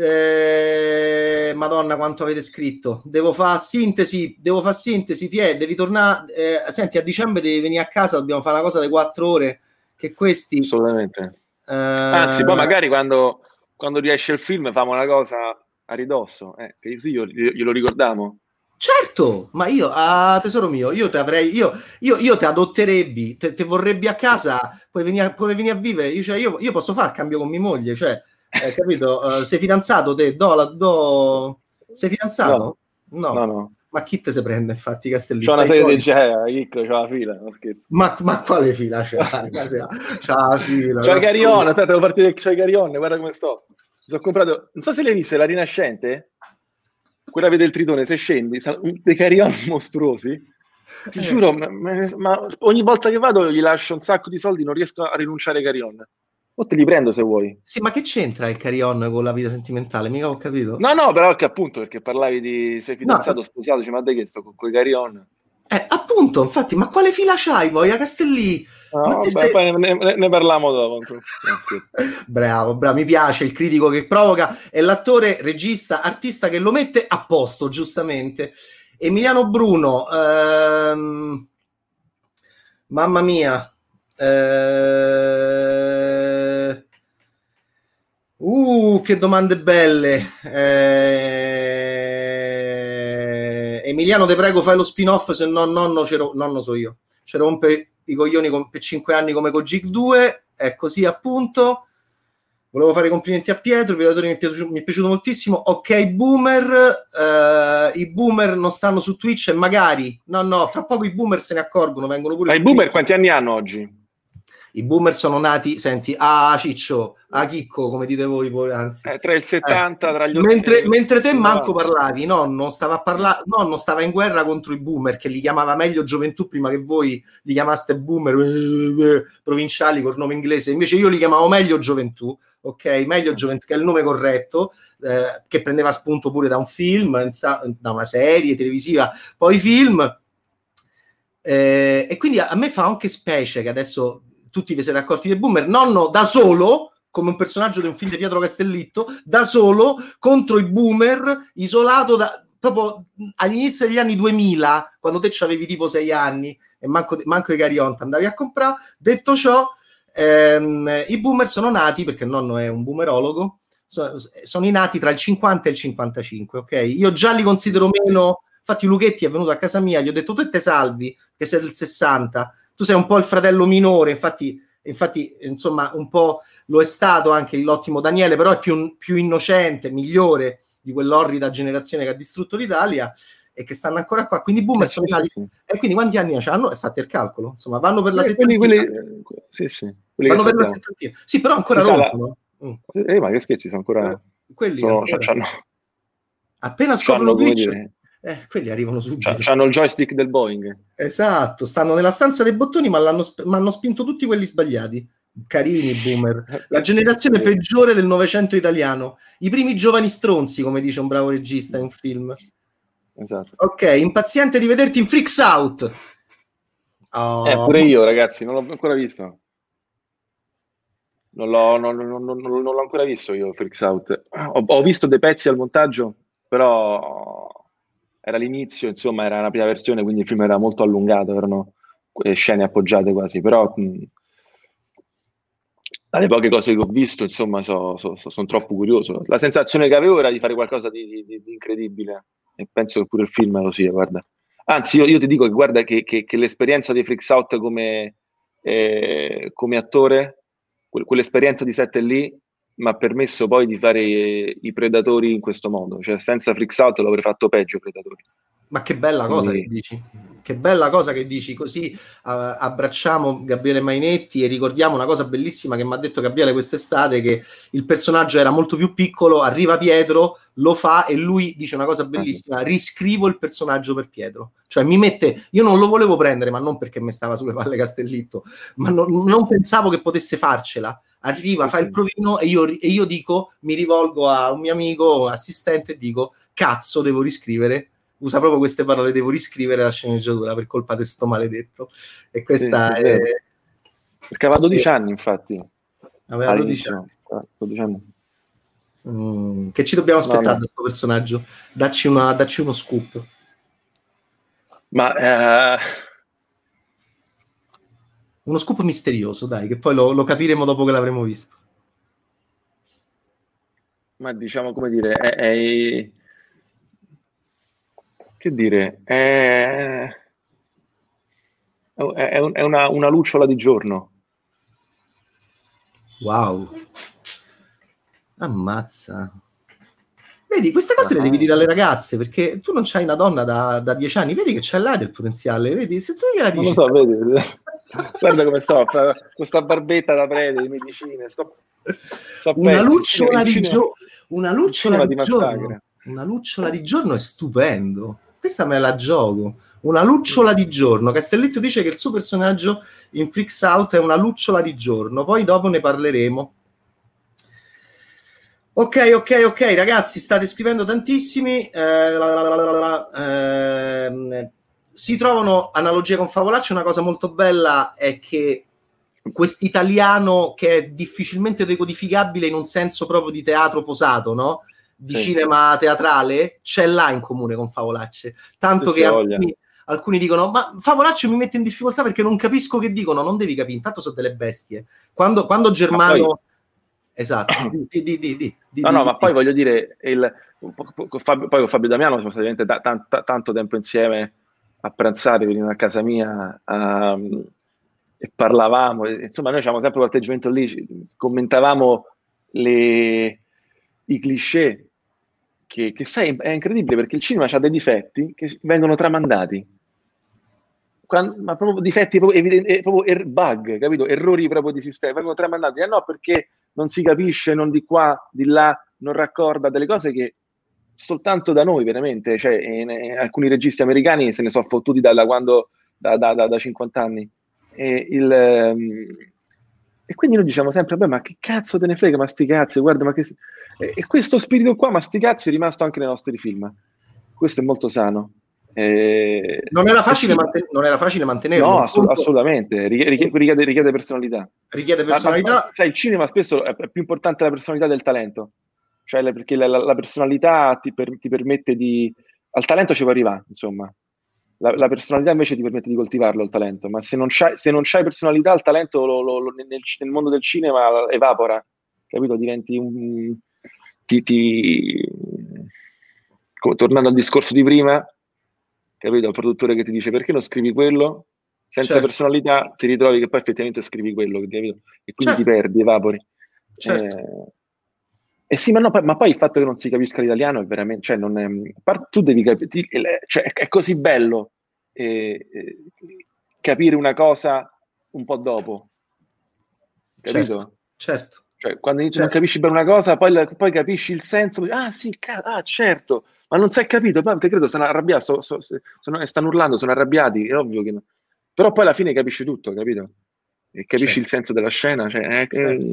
Eh, Madonna, quanto avete scritto. Devo fare sintesi, devo fare sintesi, Pie, devi tornare. Eh, senti, a dicembre devi venire a casa, dobbiamo fare una cosa di quattro ore. Che questi. Assolutamente. Eh, Anzi, poi magari quando, quando riesce il film famo una cosa a ridosso. Eh, che così io, glielo ricordiamo. Certo, ma io, ah, tesoro mio, io ti avrei, io, io, io ti adotterebbi, te, te, vorrebbi a casa, puoi venire, puoi venire a vivere, io, cioè, io, io posso fare il cambio con mia moglie, cioè, eh, capito? Uh, sei fidanzato te? Do, la, do... Sei fidanzato? No. no. no, no. Ma chi te se prende, infatti, Castellino? C'è una serie di Gea, Chicco, c'è la fila. Ma, ma, quale fila c'è? c'è la fila. C'è Garion, aspetta, devo partire, c'è Garion, guarda come sto. Mi sono comprato, non so se l'hai vista, la Rinascente quella vede il tritone, se scendi, dei carillon mostruosi. Ti eh. giuro, ma, ma, ogni volta che vado gli lascio un sacco di soldi, non riesco a rinunciare ai carillon. O te li prendo se vuoi. Sì, ma che c'entra il carillon con la vita sentimentale? Mica ho capito. No, no, però che appunto perché parlavi di sei fidanzato, no. sposato, cioè, ma dai che sto con quei carillon? Eh, appunto, infatti, ma quale fila c'hai poi a Castellì? No, vabbè, sei... poi ne, ne, parliamo dopo. bravo, bravo, mi piace il critico che provoca, è l'attore, regista, artista che lo mette a posto, giustamente. Emiliano Bruno, ehm... mamma mia, eh... uh, che domande belle. Eh... Emiliano, te prego, fai lo spin-off, se no nonno, nonno so io. Ci rompe i coglioni con, per 5 anni come con Gig 2, è così appunto. Volevo fare i complimenti a Pietro, il videatore mi è piaciuto, mi è piaciuto moltissimo. Ok, boomer, eh, i boomer non stanno su Twitch e magari, no, no, fra poco i boomer se ne accorgono, vengono pure. Ma i boomer quanti anni hanno oggi? I boomer sono nati, senti, a Ciccio, a Chicco, come dite voi, anzi. Eh, tra il 70, eh. tra gli mentre, mentre te manco parlavi, nonno stava, a parla- nonno stava in guerra contro i boomer, che li chiamava meglio gioventù prima che voi li chiamaste boomer provinciali col nome inglese, invece io li chiamavo meglio gioventù, ok? Meglio gioventù, che è il nome corretto, eh, che prendeva spunto pure da un film, da una serie televisiva, poi film. Eh, e quindi a, a me fa anche specie che adesso tutti vi siete accorti dei boomer, nonno da solo, come un personaggio di un film di Pietro Castellitto, da solo contro i boomer, isolato da, proprio all'inizio degli anni 2000, quando te avevi tipo sei anni e manco, manco i carionta andavi a comprare. Detto ciò, ehm, i boomer sono nati, perché il nonno è un boomerologo, sono, sono nati tra il 50 e il 55, ok? Io già li considero meno... Infatti Luchetti è venuto a casa mia, gli ho detto tu te salvi, che sei del 60, tu sei un po' il fratello minore, infatti, infatti insomma, un po' lo è stato anche l'ottimo Daniele, però è più, più innocente, migliore di quell'orrida generazione che ha distrutto l'Italia e che stanno ancora qua. Quindi boomer eh, sono stati... E quindi quanti anni hanno? E fatti il calcolo. Insomma, vanno per la eh, settantina. Quelli. Sì, sì. Vanno per la settantina. Sì, però ancora rompono. Mm. Eh, ma che scherzi, sono ancora... Eh, quelli sono... ancora... C'hanno... Appena scoprono Twitch... Eh, quelli arrivano subito. Hanno il joystick del Boeing. Esatto, stanno nella stanza dei bottoni, ma l'hanno sp- hanno spinto tutti quelli sbagliati. Carini, boomer. La generazione peggiore del Novecento italiano. I primi giovani stronzi, come dice un bravo regista in un film. Esatto. Ok, impaziente di vederti in Freaks Out. Oh. Eh, pure io, ragazzi, non l'ho ancora visto. Non l'ho, non, non, non, non l'ho ancora visto io, Freaks Out. Ho, ho visto dei pezzi al montaggio, però era l'inizio, insomma, era una prima versione, quindi il film era molto allungato, erano scene appoggiate quasi, però mh, dalle poche cose che ho visto, insomma, so, so, so, sono troppo curioso. La sensazione che avevo era di fare qualcosa di, di, di incredibile e penso che pure il film lo sia, guarda. Anzi, io, io ti dico che guarda che, che, che l'esperienza di Freaks Out come, eh, come attore, que- quell'esperienza di sette lì mi ha permesso poi di fare i predatori in questo modo, cioè senza Freaks Out l'avrei fatto peggio i predatori. Ma che bella cosa Quindi... che dici, che bella cosa che dici, così uh, abbracciamo Gabriele Mainetti e ricordiamo una cosa bellissima che mi ha detto Gabriele quest'estate, che il personaggio era molto più piccolo, arriva Pietro, lo fa e lui dice una cosa bellissima, riscrivo il personaggio per Pietro, cioè mi mette, io non lo volevo prendere, ma non perché mi stava sulle palle Castellitto, ma non, non pensavo che potesse farcela, arriva, fa il provino e io, e io dico, mi rivolgo a un mio amico assistente e dico, cazzo, devo riscrivere usa proprio queste parole, devo riscrivere la sceneggiatura per colpa di sto maledetto. E questa sì, è... è... Perché aveva 12 anni, infatti. Aveva 12 anni. 12 anni. Mm, che ci dobbiamo aspettare no, no. da questo personaggio? Dacci, una, dacci, uno scoop. Ma... Uh... Uno scoop misterioso, dai, che poi lo, lo capiremo dopo che l'avremo visto. Ma diciamo, come dire, è, è che dire, è, è, è una, una lucciola di giorno. Wow. Ammazza. Vedi, queste cose le devi dire alle ragazze perché tu non c'hai una donna da, da dieci anni, vedi che c'è là del potenziale, vedi? Se tu gliela dici... Non lo so, vedi, guarda come sto, questa barbetta da prete di medicine, sto, sto una, lucciola di gio- una lucciola di, di giorno. Una lucciola di giorno è stupendo questa me la gioco. Una lucciola di giorno. Castelletto dice che il suo personaggio in Freaks Out è una lucciola di giorno. Poi dopo ne parleremo. Ok, ok, ok, ragazzi, state scrivendo tantissimi. Eh, eh, si trovano analogie con Favolacci. Una cosa molto bella è che quest'italiano che è difficilmente decodificabile in un senso proprio di teatro posato, no? di sì. cinema teatrale c'è là in comune con Favolacce. Tanto sì, che alcuni, alcuni, dicono: Ma Favolacce mi mette in difficoltà perché non capisco che dicono. Non devi capire, intanto sono delle bestie. Quando, quando Germano. Poi... Esatto, di, di, di, no, no, ma poi voglio dire, il, poi con Fabio Damiano siamo stati da, tanto, tanto tempo insieme a pranzare, venivano a casa mia um, e parlavamo. Insomma, noi avevamo sempre l'atteggiamento lì, commentavamo le, i cliché che, che sai, è incredibile perché il cinema ha dei difetti che vengono tramandati. quando, ma proprio difetti proprio, evidenti, proprio er, bug, capito? Errori proprio di sistema, vengono tramandati, eh no, perché non si capisce, non di qua, di là, non raccorda delle cose che soltanto da noi veramente, cioè in, in alcuni registi americani se ne sono fottuti da, da quando, da, da, da, 50 anni. E, il, um, e, quindi noi diciamo sempre, beh, ma che cazzo te ne frega, ma sti cazzi, guarda, ma che... E, e questo spirito qua, ma sti cazzi, è rimasto anche nei nostri film. Questo è molto sano. Eh, non, era facile sì. manten- non, era facile mantenerlo. No, assu- assolutamente, richiede, richiede, richiede, personalità. Richiede personalità. Ma, ma, sai, il cinema spesso è più importante la personalità del talento, cioè perché la, la, la personalità ti, per, ti, permette di... Al talento ci può arrivare, insomma. La, la, personalità invece ti permette di coltivarlo il talento, ma se non c'hai, se non c'hai personalità il talento lo, lo, lo, nel, nel, mondo del cinema evapora, capito? Diventi un... Ti, ti... Tornando al discorso di prima, capito? Il produttore che ti dice perché non scrivi quello? Senza certo. personalità ti ritrovi che poi effettivamente scrivi quello, capito? E quindi certo. ti perdi, evapori. Certo. Eh, eh sì, ma, no, ma, poi il fatto che non si capisca l'italiano è veramente, cioè, non è, tu devi capire, cioè, è così bello eh, eh, capire una cosa un po' dopo, capito? Certo, certo. Cioè, quando certo. non capisci bene una cosa, poi, poi capisci il senso, ah sì, ca- ah, certo, ma non si è capito, poi te credo stanno arrabbiati, so, so, sono, stanno urlando, sono arrabbiati, è ovvio che no. Però poi alla fine capisci tutto, capito? E capisci certo. il senso della scena, cioè, è, certo.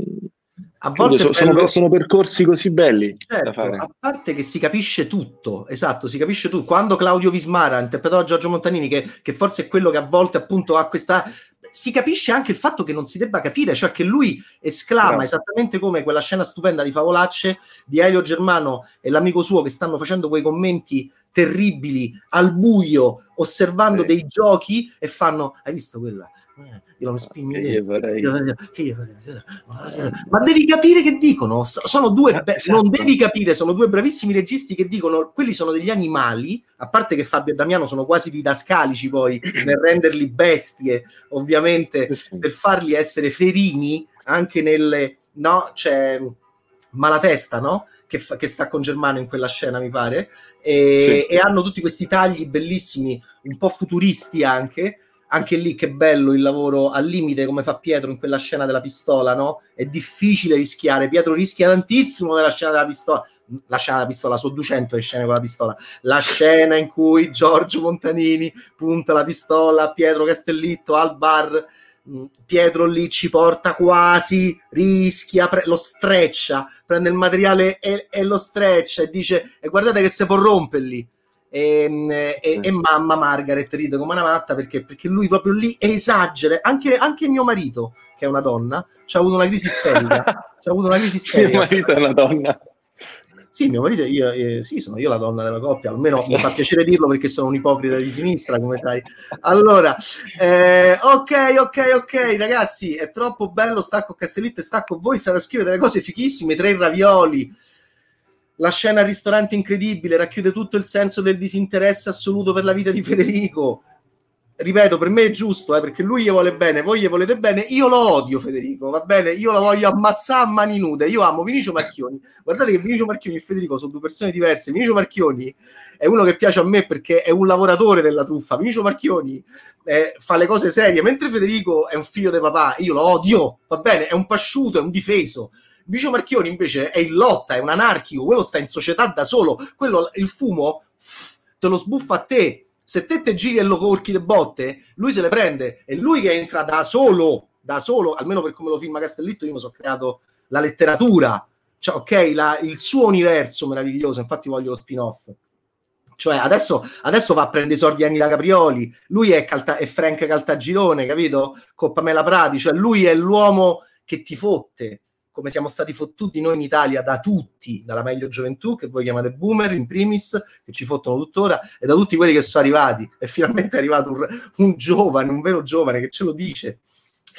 A volte so, bello... sono, sono, percorsi così belli certo. A parte che si capisce tutto, esatto, si capisce tutto. Quando Claudio Vismara interpretò Giorgio Montanini, che, che forse è quello che a volte appunto ha questa si capisce anche il fatto che non si debba capire, cioè che lui esclama Bravo. esattamente come quella scena stupenda di Favolacce di Elio Germano e l'amico suo che stanno facendo quei commenti terribili al buio, osservando sì. dei giochi e fanno: Hai visto quella? Eh, io non spingo che ma devi capire che dicono sono due eh, be- esatto. non devi capire sono due bravissimi registi che dicono quelli sono degli animali a parte che Fabio e Damiano sono quasi didascalici poi nel renderli bestie ovviamente per farli essere ferini anche nelle no c'è Malatesta no? Che, fa- che sta con Germano in quella scena mi pare. E, sì. e hanno tutti questi tagli bellissimi un po' futuristi anche anche lì che bello il lavoro al limite come fa Pietro in quella scena della pistola, no? È difficile rischiare, Pietro rischia tantissimo nella scena della pistola, la scena della pistola, sono 200 le scene con la pistola, la scena in cui Giorgio Montanini punta la pistola a Pietro Castellitto al bar, mm, Pietro lì ci porta quasi, rischia, pre- lo streccia, prende il materiale e, e lo streccia e dice e guardate che si può rompere lì e, e, e, mamma Margaret ride come una matta perché, perché lui proprio lì esagera. Anche, anche mio marito che è una donna ci ha avuto una crisi isterica. Ci ha avuto una crisi isterica. Mio marito è una donna. Sì, mio marito, io, eh, sì, sono io la donna della coppia, almeno mi fa piacere dirlo perché sono un ipocrita di sinistra, come sai. Allora, eh, ok, ok, ok, ragazzi, è troppo bello, stacco Castellitto e stacco voi, state a scrivere delle cose fichissime, tre ravioli, la scena al ristorante incredibile racchiude tutto il senso del disinteresse assoluto per la vita di Federico. Ripeto, per me è giusto, eh, perché lui gli vuole bene, voi gli volete bene. Io lo odio, Federico, va bene? Io lo voglio ammazzare a mani nude. Io amo Vinicio Marchioni. Guardate che Vinicio Marchioni e Federico sono due persone diverse. Vinicio Marchioni è uno che piace a me perché è un lavoratore della truffa. Vinicio Marchioni eh, fa le cose serie, mentre Federico è un figlio di papà. Io lo odio, va bene? È un pasciuto, è un difeso Vicio Marchioni invece è in lotta, è un anarchico, quello sta in società da solo, quello il fumo te lo sbuffa a te. Se te te giri e lo corchi le botte, lui se le prende. È lui che entra da solo, da solo, almeno per come lo filma Castellitto, io mi sono creato la letteratura, cioè, ok, la, il suo universo meraviglioso, infatti voglio lo spin-off. Cioè, adesso, adesso va a prendere i sordi Anita Caprioli, lui è, Calta- è Frank Caltagirone, capito? Con Pamela Prati, cioè lui è l'uomo che ti fotte, come siamo stati fottuti noi in Italia da tutti, dalla meglio gioventù, che voi chiamate boomer in primis, che ci fottono tuttora, e da tutti quelli che sono arrivati. E finalmente è arrivato un, un giovane, un vero giovane che ce lo dice.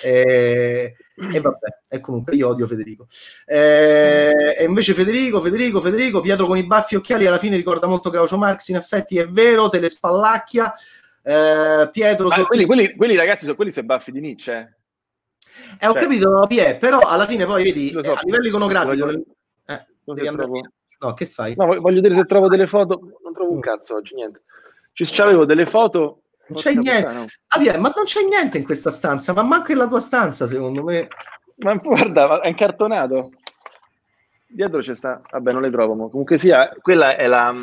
E, e vabbè, e comunque io odio Federico. E, e, invece Federico, Federico, Federico, Pietro con i baffi occhiali alla fine ricorda molto Groucho Marx, in effetti è vero, te le spallacchia. Eh, Pietro... So... Quelli, quelli, quelli, ragazzi sono quelli se baffi di Nietzsche. Eh. Eh, ho cioè, capito, Pie, però alla fine poi vedi, so, eh, a livello iconografico... Voglio... Eh, devi andare... trovo... No, che fai? No, voglio dire se trovo delle foto... Non trovo un mm. cazzo oggi, niente. Ci c'avevo delle foto Non c'è niente. Ah, ma non c'è niente in questa stanza, ma manco nella tua stanza, secondo me. Ma guarda, è incartonato. Dietro c'è sta... Vabbè, non le trovo. Comunque sia, quella è la...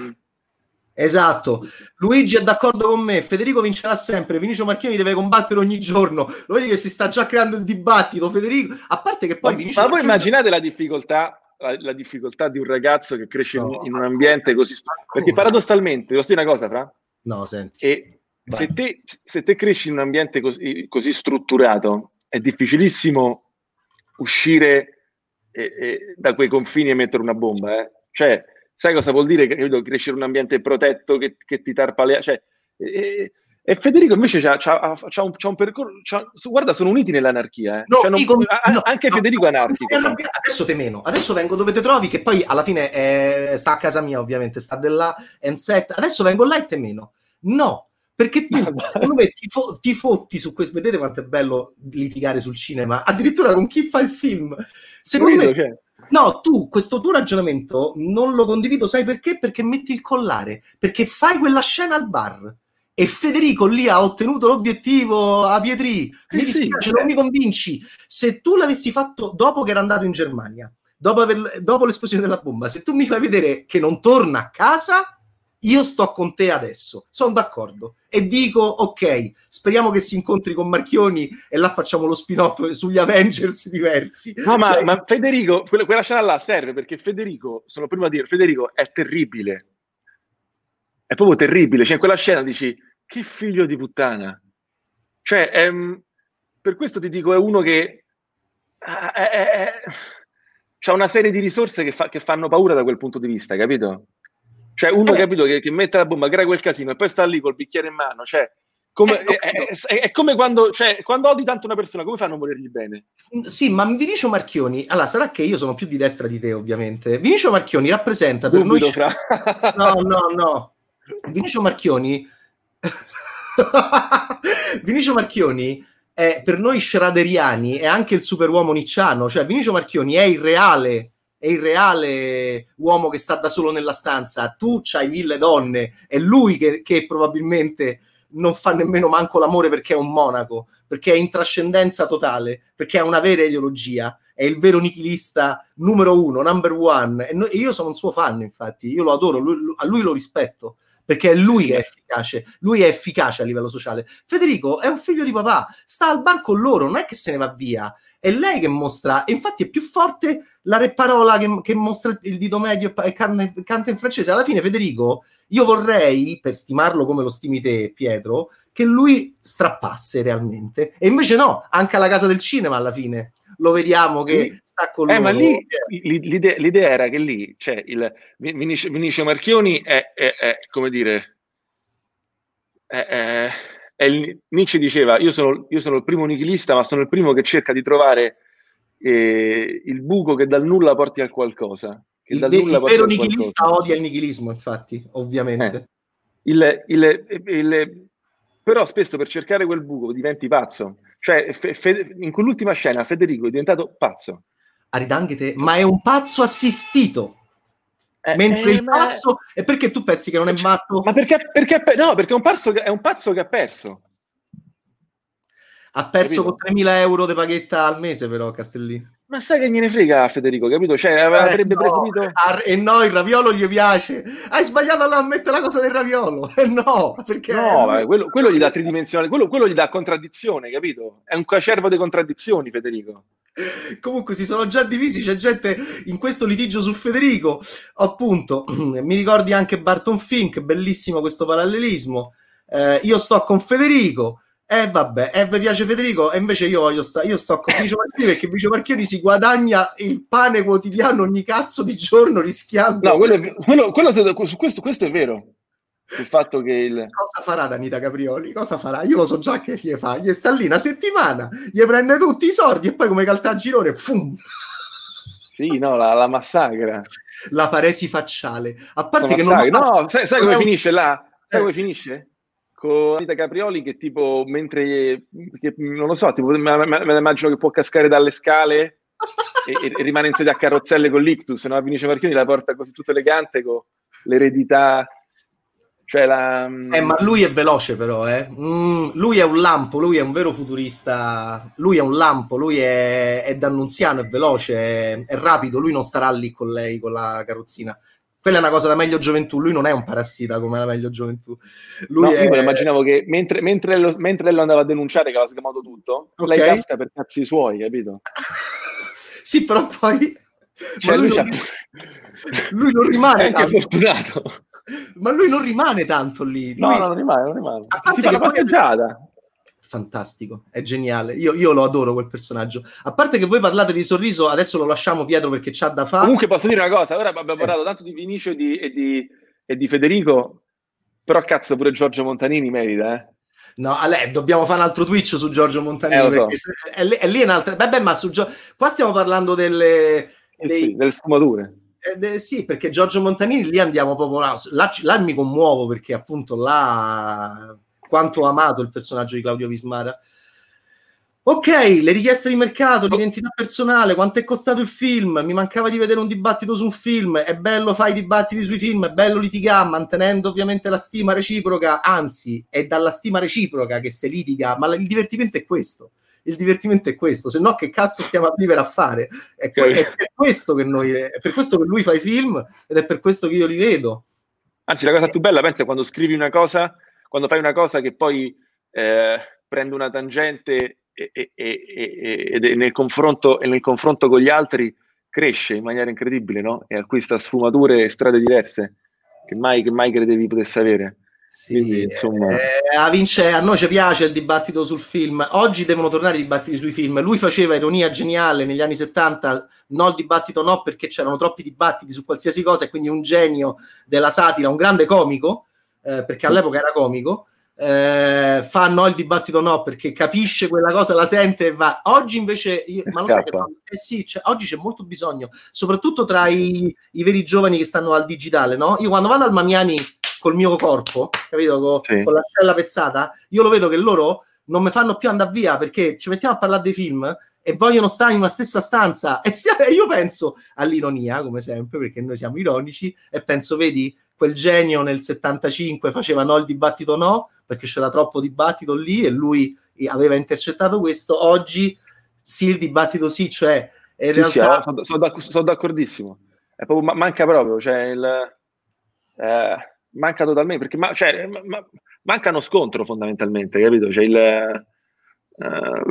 Esatto, Luigi è d'accordo con me. Federico vincerà sempre. Vinicio Marchioni deve combattere ogni giorno. Lo vedi che si sta già creando il dibattito. Federico, a parte che poi. Ma, ma voi immaginate la difficoltà la, la, difficoltà di un ragazzo che cresce no, in, in, un ambiente così. Perché paradossalmente, devo dire una cosa, Fra? No, senti. E se te, se te, cresci in un ambiente così, così strutturato, è difficilissimo uscire e, e, da quei confini e mettere una bomba. Eh? Cioè, sai cosa vuol dire credo, crescere in un ambiente protetto che, che ti tarpalea? Cioè, e, e Federico invece c'ha, c'ha, c'ha, un, c'ha un, percorso. guarda, sono uniti nell'anarchia. Eh. No, cioè, non, dico, a, no, anche no, Federico è anarchico. Adesso te meno. Adesso vengo dove te trovi, che poi alla fine è, sta a casa mia, ovviamente. Sta della set. Adesso vengo là e te meno. No, perché tu, secondo me, ti, fo- ti, fotti su questo. Vedete quanto è bello litigare sul cinema, addirittura con chi fa il film. Secondo Quello, me, cioè. No, tu questo tuo ragionamento non lo condivido, sai perché? Perché metti il collare, perché fai quella scena al bar. E Federico lì ha ottenuto l'obiettivo a Pietri. Mi eh dispiace, sì, non mi convinci. Se tu l'avessi fatto dopo che era andato in Germania, dopo, aver, dopo l'esplosione della bomba, se tu mi fai vedere che non torna a casa, io sto con te adesso, sono d'accordo. E dico, ok, speriamo che si incontri con Marchioni e là facciamo lo spin-off sugli Avengers diversi. No, ma, cioè... ma Federico, quella, quella, scena là serve perché Federico, sono prima a dire, Federico è terribile. È proprio terribile. Cioè, in quella scena dici, che figlio di puttana. Cioè, è, per questo ti dico, è uno che... È, è, è, c'ha una serie di risorse che, fa, che fanno paura da quel punto di vista, capito? Cioè, uno, eh. capito, che, che, mette la bomba, crea quel casino e poi sta lì col bicchiere in mano, cioè, come, eh, è, è, è, come quando, cioè, quando odi tanto una persona, come fanno a volergli bene? Sì, ma Vinicio Marchioni, allora sarà che io sono più di destra di te, ovviamente. Vinicio Marchioni rappresenta per Dubito, noi. Fra... No, no, no. Vinicio Marchioni. Vinicio Marchioni è per noi schraderiani è anche il superuomo nicciano, cioè Vinicio Marchioni è il reale è il reale uomo che sta da solo nella stanza, tu c'hai mille donne, è lui che, che probabilmente non fa nemmeno manco l'amore perché è un monaco, perché è in trascendenza totale, perché ha una vera ideologia, è il vero nichilista numero uno, number one. E, no, e io sono un suo fan, infatti, io lo adoro, lui, a lui lo rispetto perché è lui sì, che è efficace, lui è efficace a livello sociale. Federico è un figlio di papà, sta al bar con loro, non è che se ne va via, è lei che mostra, e infatti è più forte la reparola che, che mostra il dito medio e canta in francese. Alla fine, Federico, io vorrei, per stimarlo come lo stimi te, Pietro, che lui strappasse realmente. E invece no, anche alla casa del cinema alla fine lo vediamo che sta con eh, loro. Ma lì l'idea, l'idea, era che lì, cioè, il Vinicio, Vinicio Marchioni è, è, è, come dire, è, è il, Nietzsche diceva io sono, io sono, il primo nichilista ma sono il primo che cerca di trovare eh, il buco che dal nulla porti a qualcosa il, dal il vero nichilista qualcosa. odia il nichilismo infatti ovviamente eh. il, il, però spesso per cercare quel buco diventi pazzo cioè fe, fe, in quell'ultima scena Federico è diventato pazzo Aridanghete ma è un pazzo assistito eh, Mentre eh, il pazzo è perché tu pensi che non è matto? Ma perché, perché no, perché è un, pazzo che, è un pazzo che ha perso. Ha perso capito? con 3.000 euro di paghetta al mese, però Castellini. Ma sai che gliene frega Federico, capito? Cioè, avrebbe eh, no. preferito... E no, il raviolo gli piace. Hai sbagliato a mettere la cosa del raviolo. Eh no, perché... No, vabbè, quello, quello, gli dà tridimensionale, quello, quello, gli dà contraddizione, capito? È un cacervo di contraddizioni, Federico. Comunque si sono già divisi, c'è gente in questo litigio su Federico. Appunto, mi ricordi anche Barton Fink, bellissimo questo parallelismo. Eh, io sto con Federico. Eh, vabbè, eh, vi piace Federico? E invece io voglio sta- io sto con Vicio Marchioni perché Vicio Marchioni si guadagna il pane quotidiano ogni cazzo di giorno rischiando. No, quello, è, quello, quello, su questo, questo è vero il fatto che il... Cosa farà Danita Caprioli? Cosa farà? Io lo so già che gli fa. Gli sta lì una settimana, gli prende tutti i soldi e poi come caltagirone, fum! Sì, no, la, la massacra. La paresi facciale. A parte che non... No, sai, sai come un... finisce là? Sai eh. come finisce? Con Anita Caprioli che tipo, mentre... Che, non lo so, tipo, me, me, me immagino che può cascare dalle scale e, e, rimane in sedia a carrozzelle con l'ictus, no? Finisce Marchioni la porta così tutta elegante con l'eredità Cioè la... Eh, ma lui è veloce però, eh. Mm, lui è un lampo, lui è un vero futurista, lui è un lampo, lui è, è d'annunziano, è veloce, è, è, rapido, lui non starà lì con lei, con la carrozzina. Quella è una cosa da meglio gioventù, lui non è un parassita come la meglio gioventù. Lui no, è... Io immaginavo che mentre, mentre, lo, mentre lo andava a denunciare che aveva sgamato tutto, okay. lei casca per cazzi suoi, capito? sì, però poi... Cioè, lui, lui, non... lui non rimane... È anche tanto. fortunato ma lui non rimane tanto lì. Lui... No, non rimane, non rimane. Si fa la passeggiata. Fantastico, è geniale. Io, io, lo adoro quel personaggio. A parte che voi parlate di sorriso, adesso lo lasciamo Pietro perché c'ha da fare. Comunque posso dire una cosa, ora abbiamo parlato eh. tanto di Vinicio e di, e, di, e di, Federico, però cazzo pure Giorgio Montanini merita, eh. No, lei, dobbiamo fare un altro Twitch su Giorgio Montanini. Eh, perché so. è, è, lì un'altra. Beh, beh, ma su Gio... qua stiamo parlando delle, eh dei... sì, delle sfumature. Eh, sì, perché Giorgio Montanini lì andiamo proprio là, là, là, mi commuovo perché appunto là quanto ho amato il personaggio di Claudio Vismara. Ok, le richieste di mercato, l'identità personale, quanto è costato il film? Mi mancava di vedere un dibattito su un film. È bello fare i dibattiti sui film, è bello litigare, mantenendo ovviamente la stima reciproca. Anzi, è dalla stima reciproca che si litiga, ma il divertimento è questo il divertimento è questo, se no che cazzo stiamo a vivere a fare? È, è per questo che noi, è per questo che lui fa i film ed è per questo che io li vedo. Anzi, la cosa più bella, pensa, quando scrivi una cosa, quando fai una cosa che poi eh, prende una tangente e, e, e, e nel, confronto, nel confronto con gli altri cresce in maniera incredibile, no? E acquista sfumature e strade diverse che mai, che mai credevi potesse avere. Sì, Quindi, insomma... eh, a, Vince, a noi ci piace il dibattito sul film. Oggi devono tornare i dibattiti sui film. Lui faceva ironia geniale negli anni 70, no il dibattito no perché c'erano troppi dibattiti su qualsiasi cosa e quindi un genio della satira, un grande comico, eh, perché all'epoca era comico. Eh, fa no il dibattito no perché capisce quella cosa, la sente e va. Oggi invece, io, ma lo sai che eh sì, c'è, oggi c'è molto bisogno, soprattutto tra i, i, veri giovani che stanno al digitale. No? Io quando vado al Mamiani col mio corpo, capito? Con, sì. con l'ascella pezzata, io lo vedo che loro non mi fanno più andare via perché ci mettiamo a parlare dei film e vogliono stare in una stessa stanza e io penso all'ironia come sempre perché noi siamo ironici e penso vedi quel genio nel 75 faceva no il dibattito no perché c'era troppo dibattito lì e lui aveva intercettato questo oggi sì il dibattito sì cioè in sì, realtà... sì, sono, sono, d'acc- sono d'accordissimo proprio, manca proprio cioè il, eh, manca totalmente, perché ma, cioè, ma, manca uno scontro fondamentalmente, capito? Cioè il, uh,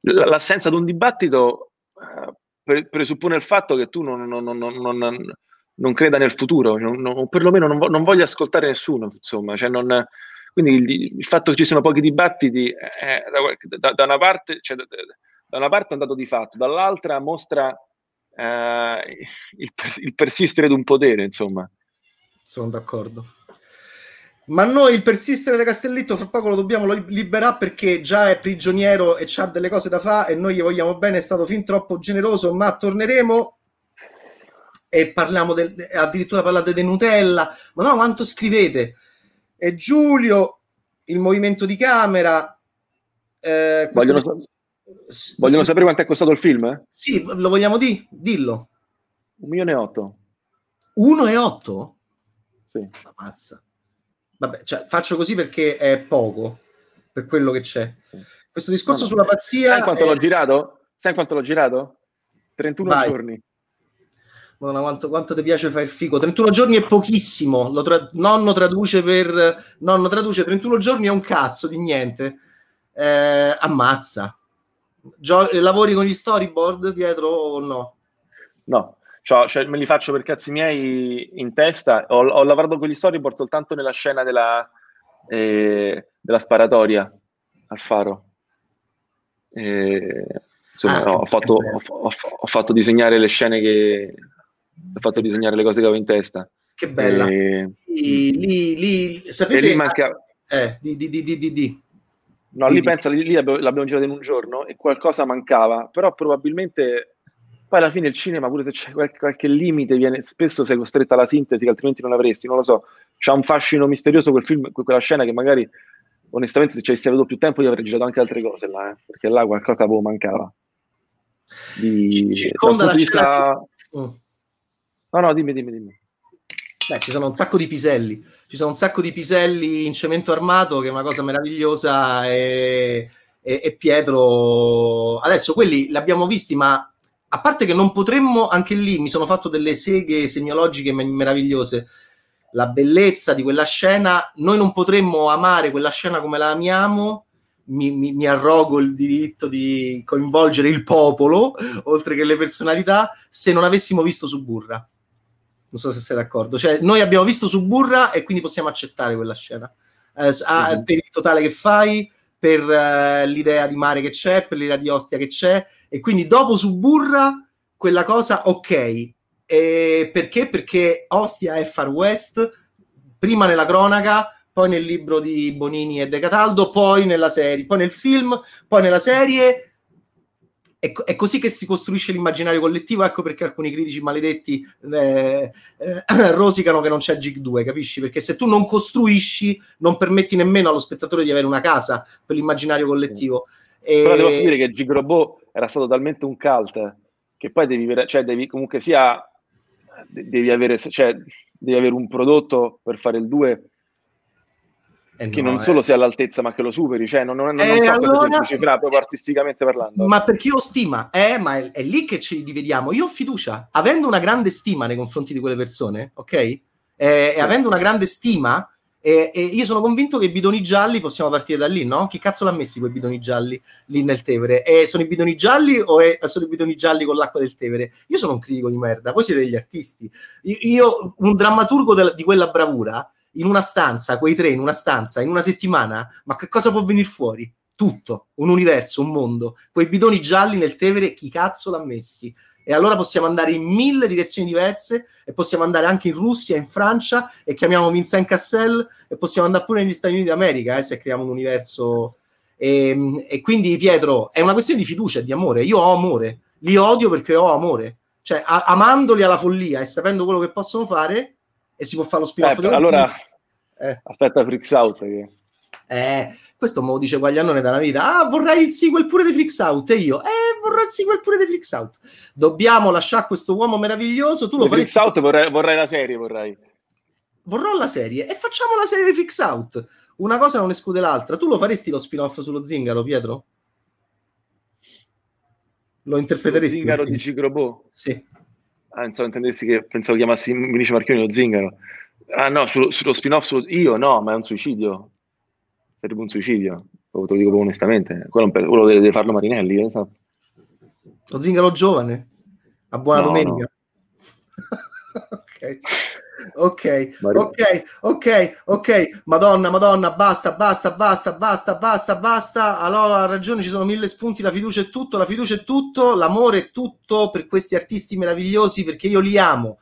l'assenza di un dibattito pre- presuppone il fatto che tu non, non, non, non creda nel futuro, o perlomeno non, vo- non voglia ascoltare nessuno, insomma, cioè quindi il, il, fatto che ci siano pochi dibattiti è, da, da, da, una parte, cioè, da, da, una parte è un dato di fatto, dall'altra mostra uh, il, il persistere di un potere, insomma sono d'accordo. Ma noi il persistere di Castellitto fra poco lo dobbiamo liberare perché già è prigioniero e ha delle cose da fare e noi gli vogliamo bene, è stato fin troppo generoso, ma torneremo e parliamo del, addirittura parlate di Nutella, ma no, quanto scrivete? E Giulio, il movimento di camera. Eh, vogliono, sa- vogliono sapere quanto è costato il film? Eh? Sì, lo vogliamo dire? Dillo. Un milione e otto. Uno e otto? Sì. Mazza. Vabbè, cioè, faccio così perché è poco per quello che c'è. Questo discorso no, no. sulla pazzia. Sai quanto è... l'ho girato? Sai quanto l'ho girato? 31 Vai. giorni. Madonna, quanto, quanto ti piace fare il figo? 31 giorni è pochissimo. Lo tra... Nonno traduce per. Nonno traduce 31 giorni è un cazzo di niente. Eh, ammazza. Gio... Lavori con gli storyboard, Pietro, o no? No, cioè, cioè, me li faccio per cazzi miei in testa. Ho, ho lavorato con gli storyboard soltanto nella scena della, eh, della sparatoria al faro. Eh, insomma, ah, no, ho, fatto, ho, ho, fatto, disegnare le scene che ho fatto disegnare le cose che avevo in testa. Che bella. E, lì, lì, sapete, lì manca... eh, di, di, di, di, di. No, lì pensa, lì, lì l'abbiamo, girato in un giorno e qualcosa mancava, però probabilmente poi alla fine il cinema, pure se c'è qualche, qualche limite, viene, spesso sei costretto alla sintesi che altrimenti non avresti, non lo so. C'ha un fascino misterioso quel film, quella scena che magari, onestamente, se ci avessi avuto più tempo, io avrei girato anche altre cose là, eh, perché là qualcosa avevo mancava. Di, Circonda la vista... Oh. No, no, dimmi, dimmi, dimmi. Beh, ci sono un sacco di piselli, ci sono un sacco di piselli in cemento armato che è una cosa meravigliosa e, e, e Pietro adesso quelli li abbiamo visti ma a parte che non potremmo anche lì mi sono fatto delle seghe semiologiche meravigliose. La bellezza di quella scena noi non potremmo amare quella scena come la amiamo. Mi, mi, mi, arrogo il diritto di coinvolgere il popolo oltre che le personalità se non avessimo visto Suburra non so se sei d'accordo. Cioè, noi abbiamo visto Suburra e quindi possiamo accettare quella scena. Eh, uh-huh. Per il totale che fai, per uh, l'idea di mare che c'è, per l'idea di Ostia che c'è, e quindi dopo Suburra, quella cosa, ok. E perché? Perché Ostia è Far West, prima nella cronaca, poi nel libro di Bonini e De Cataldo, poi nella serie, poi nel film, poi nella serie è, è, così che si costruisce l'immaginario collettivo, ecco perché alcuni critici maledetti eh, eh, rosicano che non c'è Gig 2, capisci? Perché se tu non costruisci, non permetti nemmeno allo spettatore di avere una casa per l'immaginario collettivo. E... Però ti posso dire che Gig Robot era stato talmente un cult che poi devi, cioè devi comunque sia devi avere, cioè, devi avere un prodotto per fare il 2 eh che no, non solo sia all'altezza, ma che lo superi, cioè non, non, non eh, so allora... cosa cifra proprio artisticamente parlando. Ma perché io ho stima, eh, ma è, è, lì che ci dividiamo. Io ho fiducia, avendo una grande stima nei confronti di quelle persone, ok? Eh, e avendo una grande stima, e, e, io sono convinto che i bidoni gialli possiamo partire da lì, no? Chi cazzo l'ha messi quei bidoni gialli lì nel Tevere? E sono i bidoni gialli o è, sono i bidoni gialli con l'acqua del Tevere? Io sono un critico di merda, voi siete degli artisti. Io, io un drammaturgo de, di quella bravura in una stanza, quei tre in una stanza, in una settimana, ma che cosa può venire fuori? Tutto, un universo, un mondo. Quei bidoni gialli nel Tevere, chi cazzo l'ha messi? E allora possiamo andare in mille direzioni diverse e possiamo andare anche in Russia, in Francia e chiamiamo Vincent Cassel e possiamo andare pure negli Stati Uniti d'America eh, se creiamo un universo. E, ehm, e quindi Pietro, è una questione di fiducia di amore. Io ho amore, li odio perché ho amore. Cioè, a- amandoli alla follia e sapendo quello che possono fare, e si può fare lo spin-off. Eh, allora, eh. aspetta Freaks Out. Che... Eh, questo me lo dice Guaglianone dalla vita. Ah, vorrei il sequel pure di Freaks Out. E io, eh, vorrei il sequel pure di Freaks Out. Dobbiamo lasciare questo uomo meraviglioso. Tu lo faresti... Freaks Out vorrei, vorrei la serie, vorrei. Vorrò la serie e facciamo la serie di Freaks Out. Una cosa non esclude l'altra. Tu lo faresti lo spin-off sullo zingaro, Pietro? Lo interpreteresti? Sullo zingaro di Gigrobo? Sì. Ah, insomma, intendessi che pensavo chiamassi Vinicio Marchioni lo zingaro. Ah no, sullo, sullo spin-off sullo... io no, ma è un suicidio. Sarebbe un suicidio, te lo dico onestamente. Quello, quello deve, deve farlo Marinelli. Eh, esatto. Lo zingaro giovane. A buona no, domenica. No. ok. Ok, ok, ok, ok, Madonna, Madonna, basta, basta, basta, basta, basta, basta. Allora ha ragione, ci sono mille spunti, la fiducia è tutto, la fiducia è tutto, l'amore è tutto per questi artisti meravigliosi perché io li amo,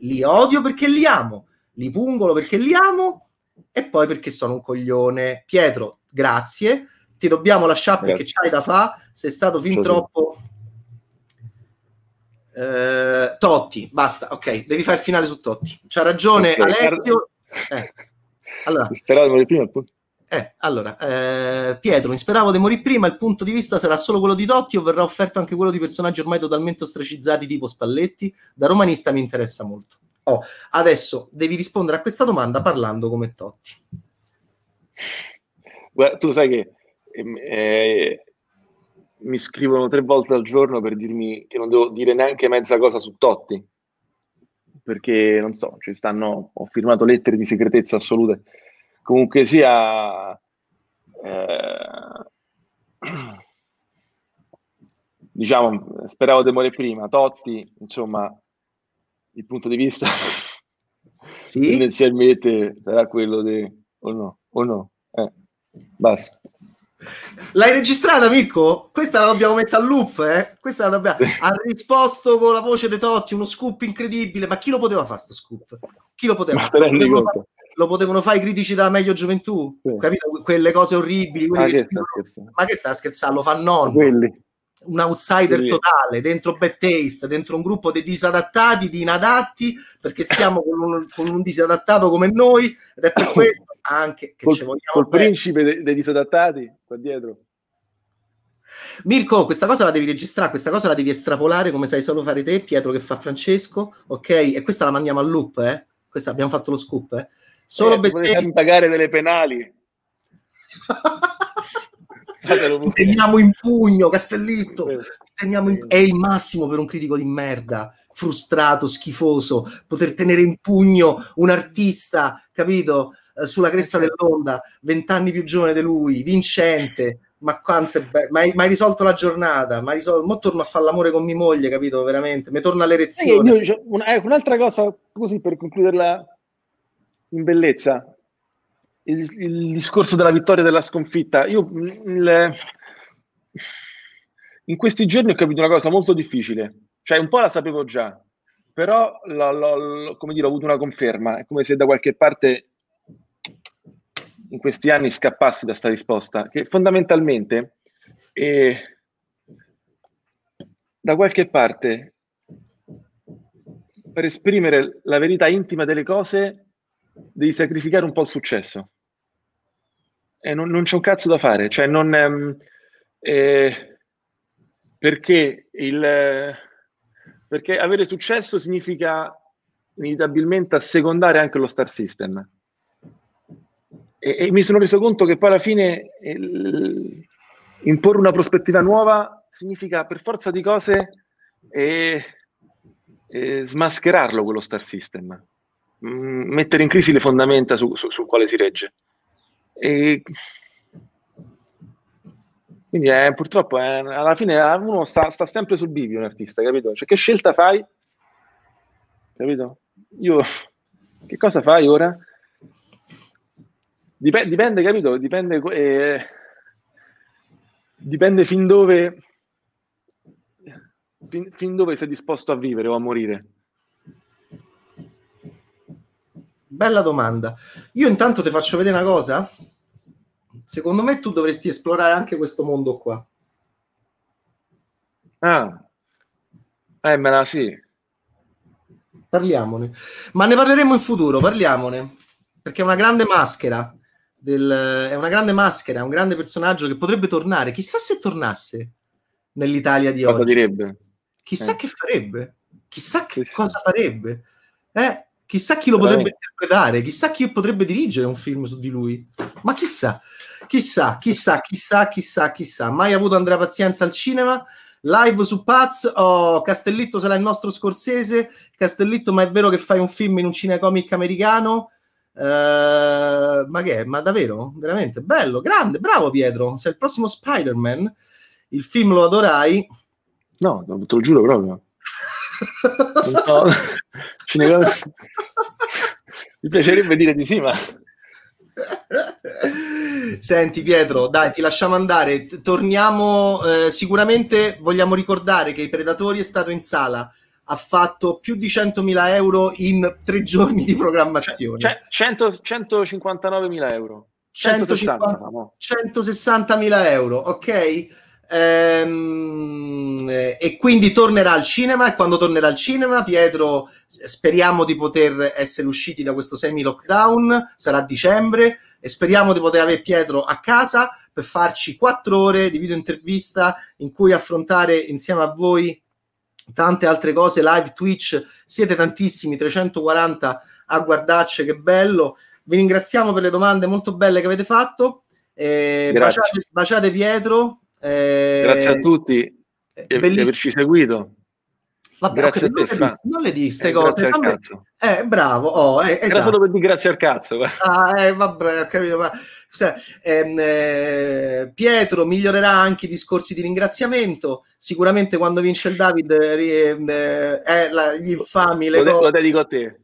li odio perché li amo, li pungolo perché li amo e poi perché sono un coglione. Pietro, grazie, ti dobbiamo lasciare perché c'hai da fa, sei stato fin troppo eh, Totti, basta, ok, devi fare il finale su Totti. C'ha ragione okay, Alessio. Eh. Allora, speravo di morire prima. Eh, allora, eh, Pietro, mi speravo di morire prima, il punto di vista sarà solo quello di Totti o verrà offerto anche quello di personaggi ormai totalmente ostracizzati tipo Spalletti? Da romanista mi interessa molto. Oh, adesso devi rispondere a questa domanda parlando come Totti. Guarda, tu sai che eh, mi scrivono tre volte al giorno per dirmi che non devo dire neanche mezza cosa su Totti, perché non so, ci stanno, ho firmato lettere di segretezza assolute. Comunque sia, eh, diciamo, speravo di morire prima. Totti, insomma, il punto di vista sì? tendenzialmente sarà quello di o no, o no, eh, basta. L'hai registrata, Mirko? Questa la dobbiamo mettere al loop, eh? Questa la dobbiamo... Ha risposto con la voce di Totti, uno scoop incredibile. Ma chi lo poteva fare, sto scoop? Chi lo poteva fare? Lo potevano fare i critici della meglio gioventù, sì. capito? Quelle cose orribili, ma, che scrivono... ma che sta scherzando? Lo fa nonno. Quelli un outsider sì. totale dentro Bad Taste, dentro un gruppo di disadattati, di inadatti, perché stiamo con un, con un disadattato come noi ed è per questo anche che col, ci vogliamo col bene. principe dei, dei disadattati qua dietro. Mirko, questa cosa la devi registrare, questa cosa la devi estrapolare come sai solo fare te, Pietro che fa Francesco, ok? E questa la mandiamo al loop, eh? Questa abbiamo fatto lo scoop, eh? Solo eh, Bettesi... pagare delle penali. teniamo in pugno Castellitto teniamo in... è il massimo per un critico di merda frustrato, schifoso poter tenere in pugno un artista capito eh, sulla cresta dell'onda vent'anni più giovane di lui vincente ma quanto è bello, ma hai risolto la giornata, ma risolto, mo torno a fare l'amore con mia moglie, capito? Veramente, mi torna l'erezione. Eh, io, una, ecco, un'altra cosa, così per concluderla in bellezza, il, il discorso della vittoria e della sconfitta. Io il, in questi giorni ho capito una cosa molto difficile, cioè un po' la sapevo già, però lo, lo, come dire, ho avuto una conferma, è come se da qualche parte in questi anni scappassi da questa risposta, che fondamentalmente eh, da qualche parte per esprimere la verità intima delle cose devi sacrificare un po' il successo. E non, non c'è un cazzo da fare, cioè non... Ehm, eh, perché, il, perché avere successo significa inevitabilmente assecondare anche lo star system e, e, mi sono reso conto che poi alla fine il, imporre una prospettiva nuova significa per forza di cose e, e smascherarlo quello star system, mm, mettere in crisi le fondamenta su, su, su quale si regge. E, quindi è, purtroppo è, alla fine uno sta, sta, sempre sul bivio un artista, capito? Cioè che scelta fai? Capito? Io che cosa fai ora? Dipende, dipende capito? Dipende, eh, dipende fin dove, fin, fin dove sei disposto a vivere o a morire. Bella domanda. Io intanto ti faccio vedere una cosa. Secondo me tu dovresti esplorare anche questo mondo qua. Ah, eh, me la sì. Parliamone. Ma ne parleremo in futuro, parliamone. Perché è una grande maschera del, è una grande maschera, è un grande personaggio che potrebbe tornare. Chissà se tornasse nell'Italia di cosa oggi. Cosa direbbe? Chissà eh. che farebbe. Chissà che Chissà. cosa farebbe. Eh, chissà chi lo potrebbe interpretare, chissà chi potrebbe dirigere un film su di lui. Ma chissà, chissà, chissà, chissà, chissà, chissà. Mai avuto Andrea Pazienza al cinema? Live su Paz, oh, Castellitto sarà il nostro scorsese. Castellitto, ma è vero che fai un film in un cinecomic americano? Uh, ma che è? Ma davvero? Veramente bello, grande, bravo Pietro. Sei il prossimo Spider-Man. Il film lo adorai. No, te lo giuro proprio. non so. Mi piacerebbe dire di sì, ma. Senti Pietro, dai, ti lasciamo andare. Torniamo. Eh, sicuramente vogliamo ricordare che i Predatori è stato in sala ha fatto più di 100.000 euro in tre giorni di programmazione. Cioè, 159.000 euro. 160.000 160 euro, ok? Ehm, e quindi tornerà al cinema e quando tornerà al cinema Pietro speriamo di poter essere usciti da questo semi lockdown sarà dicembre e speriamo di poter avere Pietro a casa per farci quattro ore di video intervista in cui affrontare insieme a voi tante altre cose live Twitch siete tantissimi 340 a guardarci che bello. Vi ringraziamo per le domande molto belle che avete fatto. Eh, baciate, baciate, Pietro eh, grazie a tutti eh, di averci seguito Vabbè, grazie okay, a te, non, le, non le di queste eh, cose. Fammi... Eh, bravo. Oh, eh, esatto. Era solo per dire grazie al cazzo. Ah, eh, vabbè, ho capito. Ma... Cioè, ehm, eh, Pietro migliorerà anche i discorsi di ringraziamento. Sicuramente quando vince il David, eh, eh, la, gli infami. Le lo, lo dedico a te.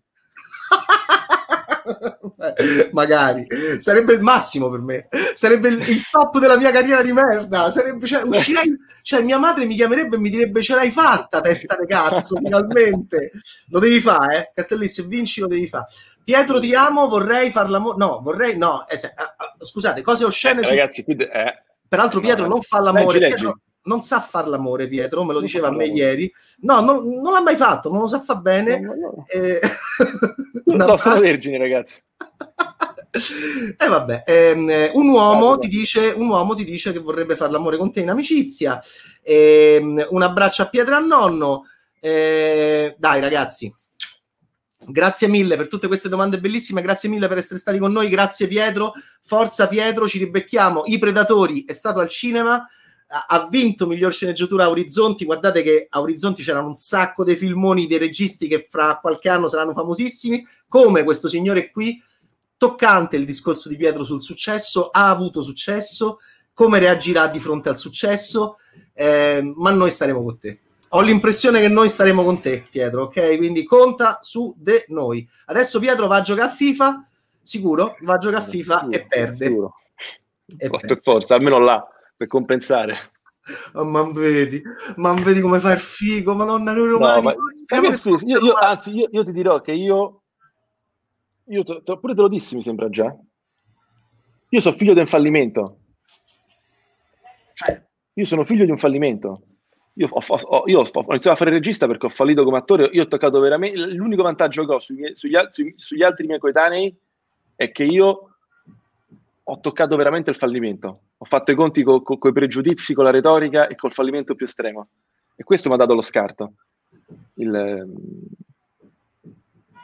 magari sarebbe il massimo per me, sarebbe il, il, top della mia carriera di merda. Sarebbe, cioè, uscirei, cioè, mia madre mi chiamerebbe e mi direbbe: Ce l'hai fatta, testa di cazzo, finalmente lo devi fare. Eh? Castelli, se vinci, lo devi fare. Pietro, ti amo. Vorrei farla. No, vorrei, no. Eh, se, uh, scusate, cose oscene. Eh, su... Ragazzi, qui, eh. peraltro, Pietro no, non fa l'amore. Leggi, Pietro, leggi non sa far l'amore Pietro, me lo diceva a me ieri. No, non, non, l'ha mai fatto, non lo sa fa bene. No, no. Eh, no, sono vergini, ragazzi. E eh, vabbè, ehm, un, uomo ti dice, un uomo ti dice che vorrebbe fare l'amore con te in amicizia. Ehm, un abbraccio a Pietro e a nonno. Eh, dai, ragazzi, Grazie mille per tutte queste domande bellissime, grazie mille per essere stati con noi, grazie Pietro, forza Pietro, ci ribecchiamo. I Predatori è stato al cinema, ha vinto miglior sceneggiatura a Orizzonti. Guardate che a Orizzonti c'erano un sacco dei filmoni dei registi che fra qualche anno saranno famosissimi, come questo signore qui. Toccante il discorso di Pietro sul successo, ha avuto successo, come reagirà di fronte al successo, eh, ma noi staremo con te ho l'impressione che noi staremo con te, Pietro, ok? Quindi conta su de noi. Adesso Pietro va a giocare a FIFA, sicuro? Va a giocare a FIFA sicuro, e perde. Sicuro. E per perde. forza, almeno là, per compensare. Oh, ma vedi, ma vedi come fa il figo, madonna, noi romani. No, ma... io, io, anzi, io, io, ti dirò che io, io te, pure te lo dissi, mi sembra già. Io sono figlio di un fallimento. Cioè, io sono figlio di un fallimento. Io ho, ho, io ho, iniziato a fare regista perché ho fallito come attore. Io ho toccato veramente. L'unico vantaggio che ho sui miei, sugli, sugli, sugli, altri miei coetanei è che io ho toccato veramente il fallimento. Ho fatto i conti con co, i pregiudizi, con la retorica e col fallimento più estremo. E questo mi ha dato lo scarto. Il,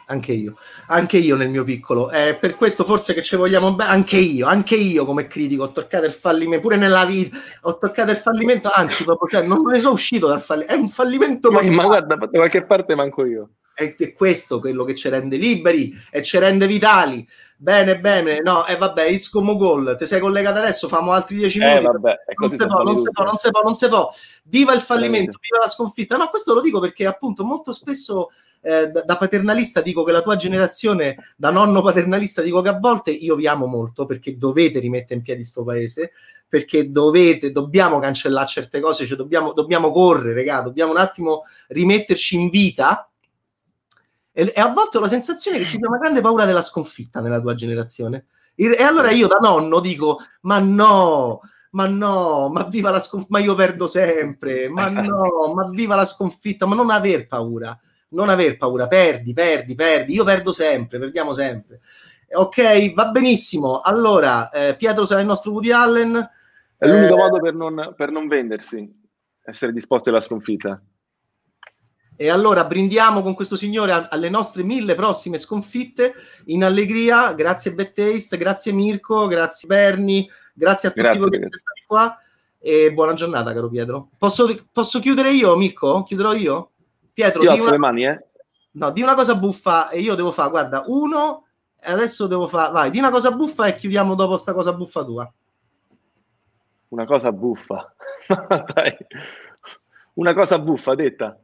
anche io, anche io nel mio piccolo. È per questo forse che ci vogliamo bene, anche io, anche io come critico ho toccato il fallimento, pure nella vita ho toccato il fallimento, anzi proprio, cioè, non me ne sono uscito dal fallimento, è un fallimento ma, ma guarda, da qualche parte manco io. È, è questo quello che ci rende liberi e ci rende vitali. Bene, bene, no, e eh, vabbè, it's come goal, ti sei collegato adesso, famo altri dieci eh, minuti. Eh, vabbè, non si può, non si può, non si può, non si può. Viva il fallimento, viva la sconfitta. No, questo lo dico perché appunto molto spesso eh, da, da, paternalista dico che la tua generazione, da nonno paternalista dico che a volte io vi amo molto perché dovete rimettere in piedi sto paese, perché dovete, dobbiamo cancellare certe cose, cioè dobbiamo, dobbiamo correre, regà, dobbiamo un attimo rimetterci in vita. E, e a volte ho la sensazione che ci sia una grande paura della sconfitta nella tua generazione. E, allora io da nonno dico, ma no, ma no, ma viva la sconfitta, ma io perdo sempre, ma esatto. no, ma viva la sconfitta, ma non aver paura non aver paura, perdi, perdi, perdi. Io perdo sempre, perdiamo sempre. Ok, va benissimo. Allora, eh, Pietro sarà il nostro Woody Allen. È l'unico eh, modo per non, per non vendersi, essere disposti alla sconfitta. E allora brindiamo con questo signore alle nostre mille prossime sconfitte in allegria. Grazie Bet Taste, grazie Mirko, grazie Berni, grazie a tutti grazie, voi che siete stati qua. E buona giornata, caro Pietro. Posso, posso chiudere io, Mirko? Chiuderò io? Pietro, io alzo una... le mani, eh? No, di una cosa buffa e io devo fare, guarda, uno e adesso devo fare, vai, di una cosa buffa e chiudiamo dopo sta cosa buffa tua. Una cosa buffa. Una cosa buffa detta.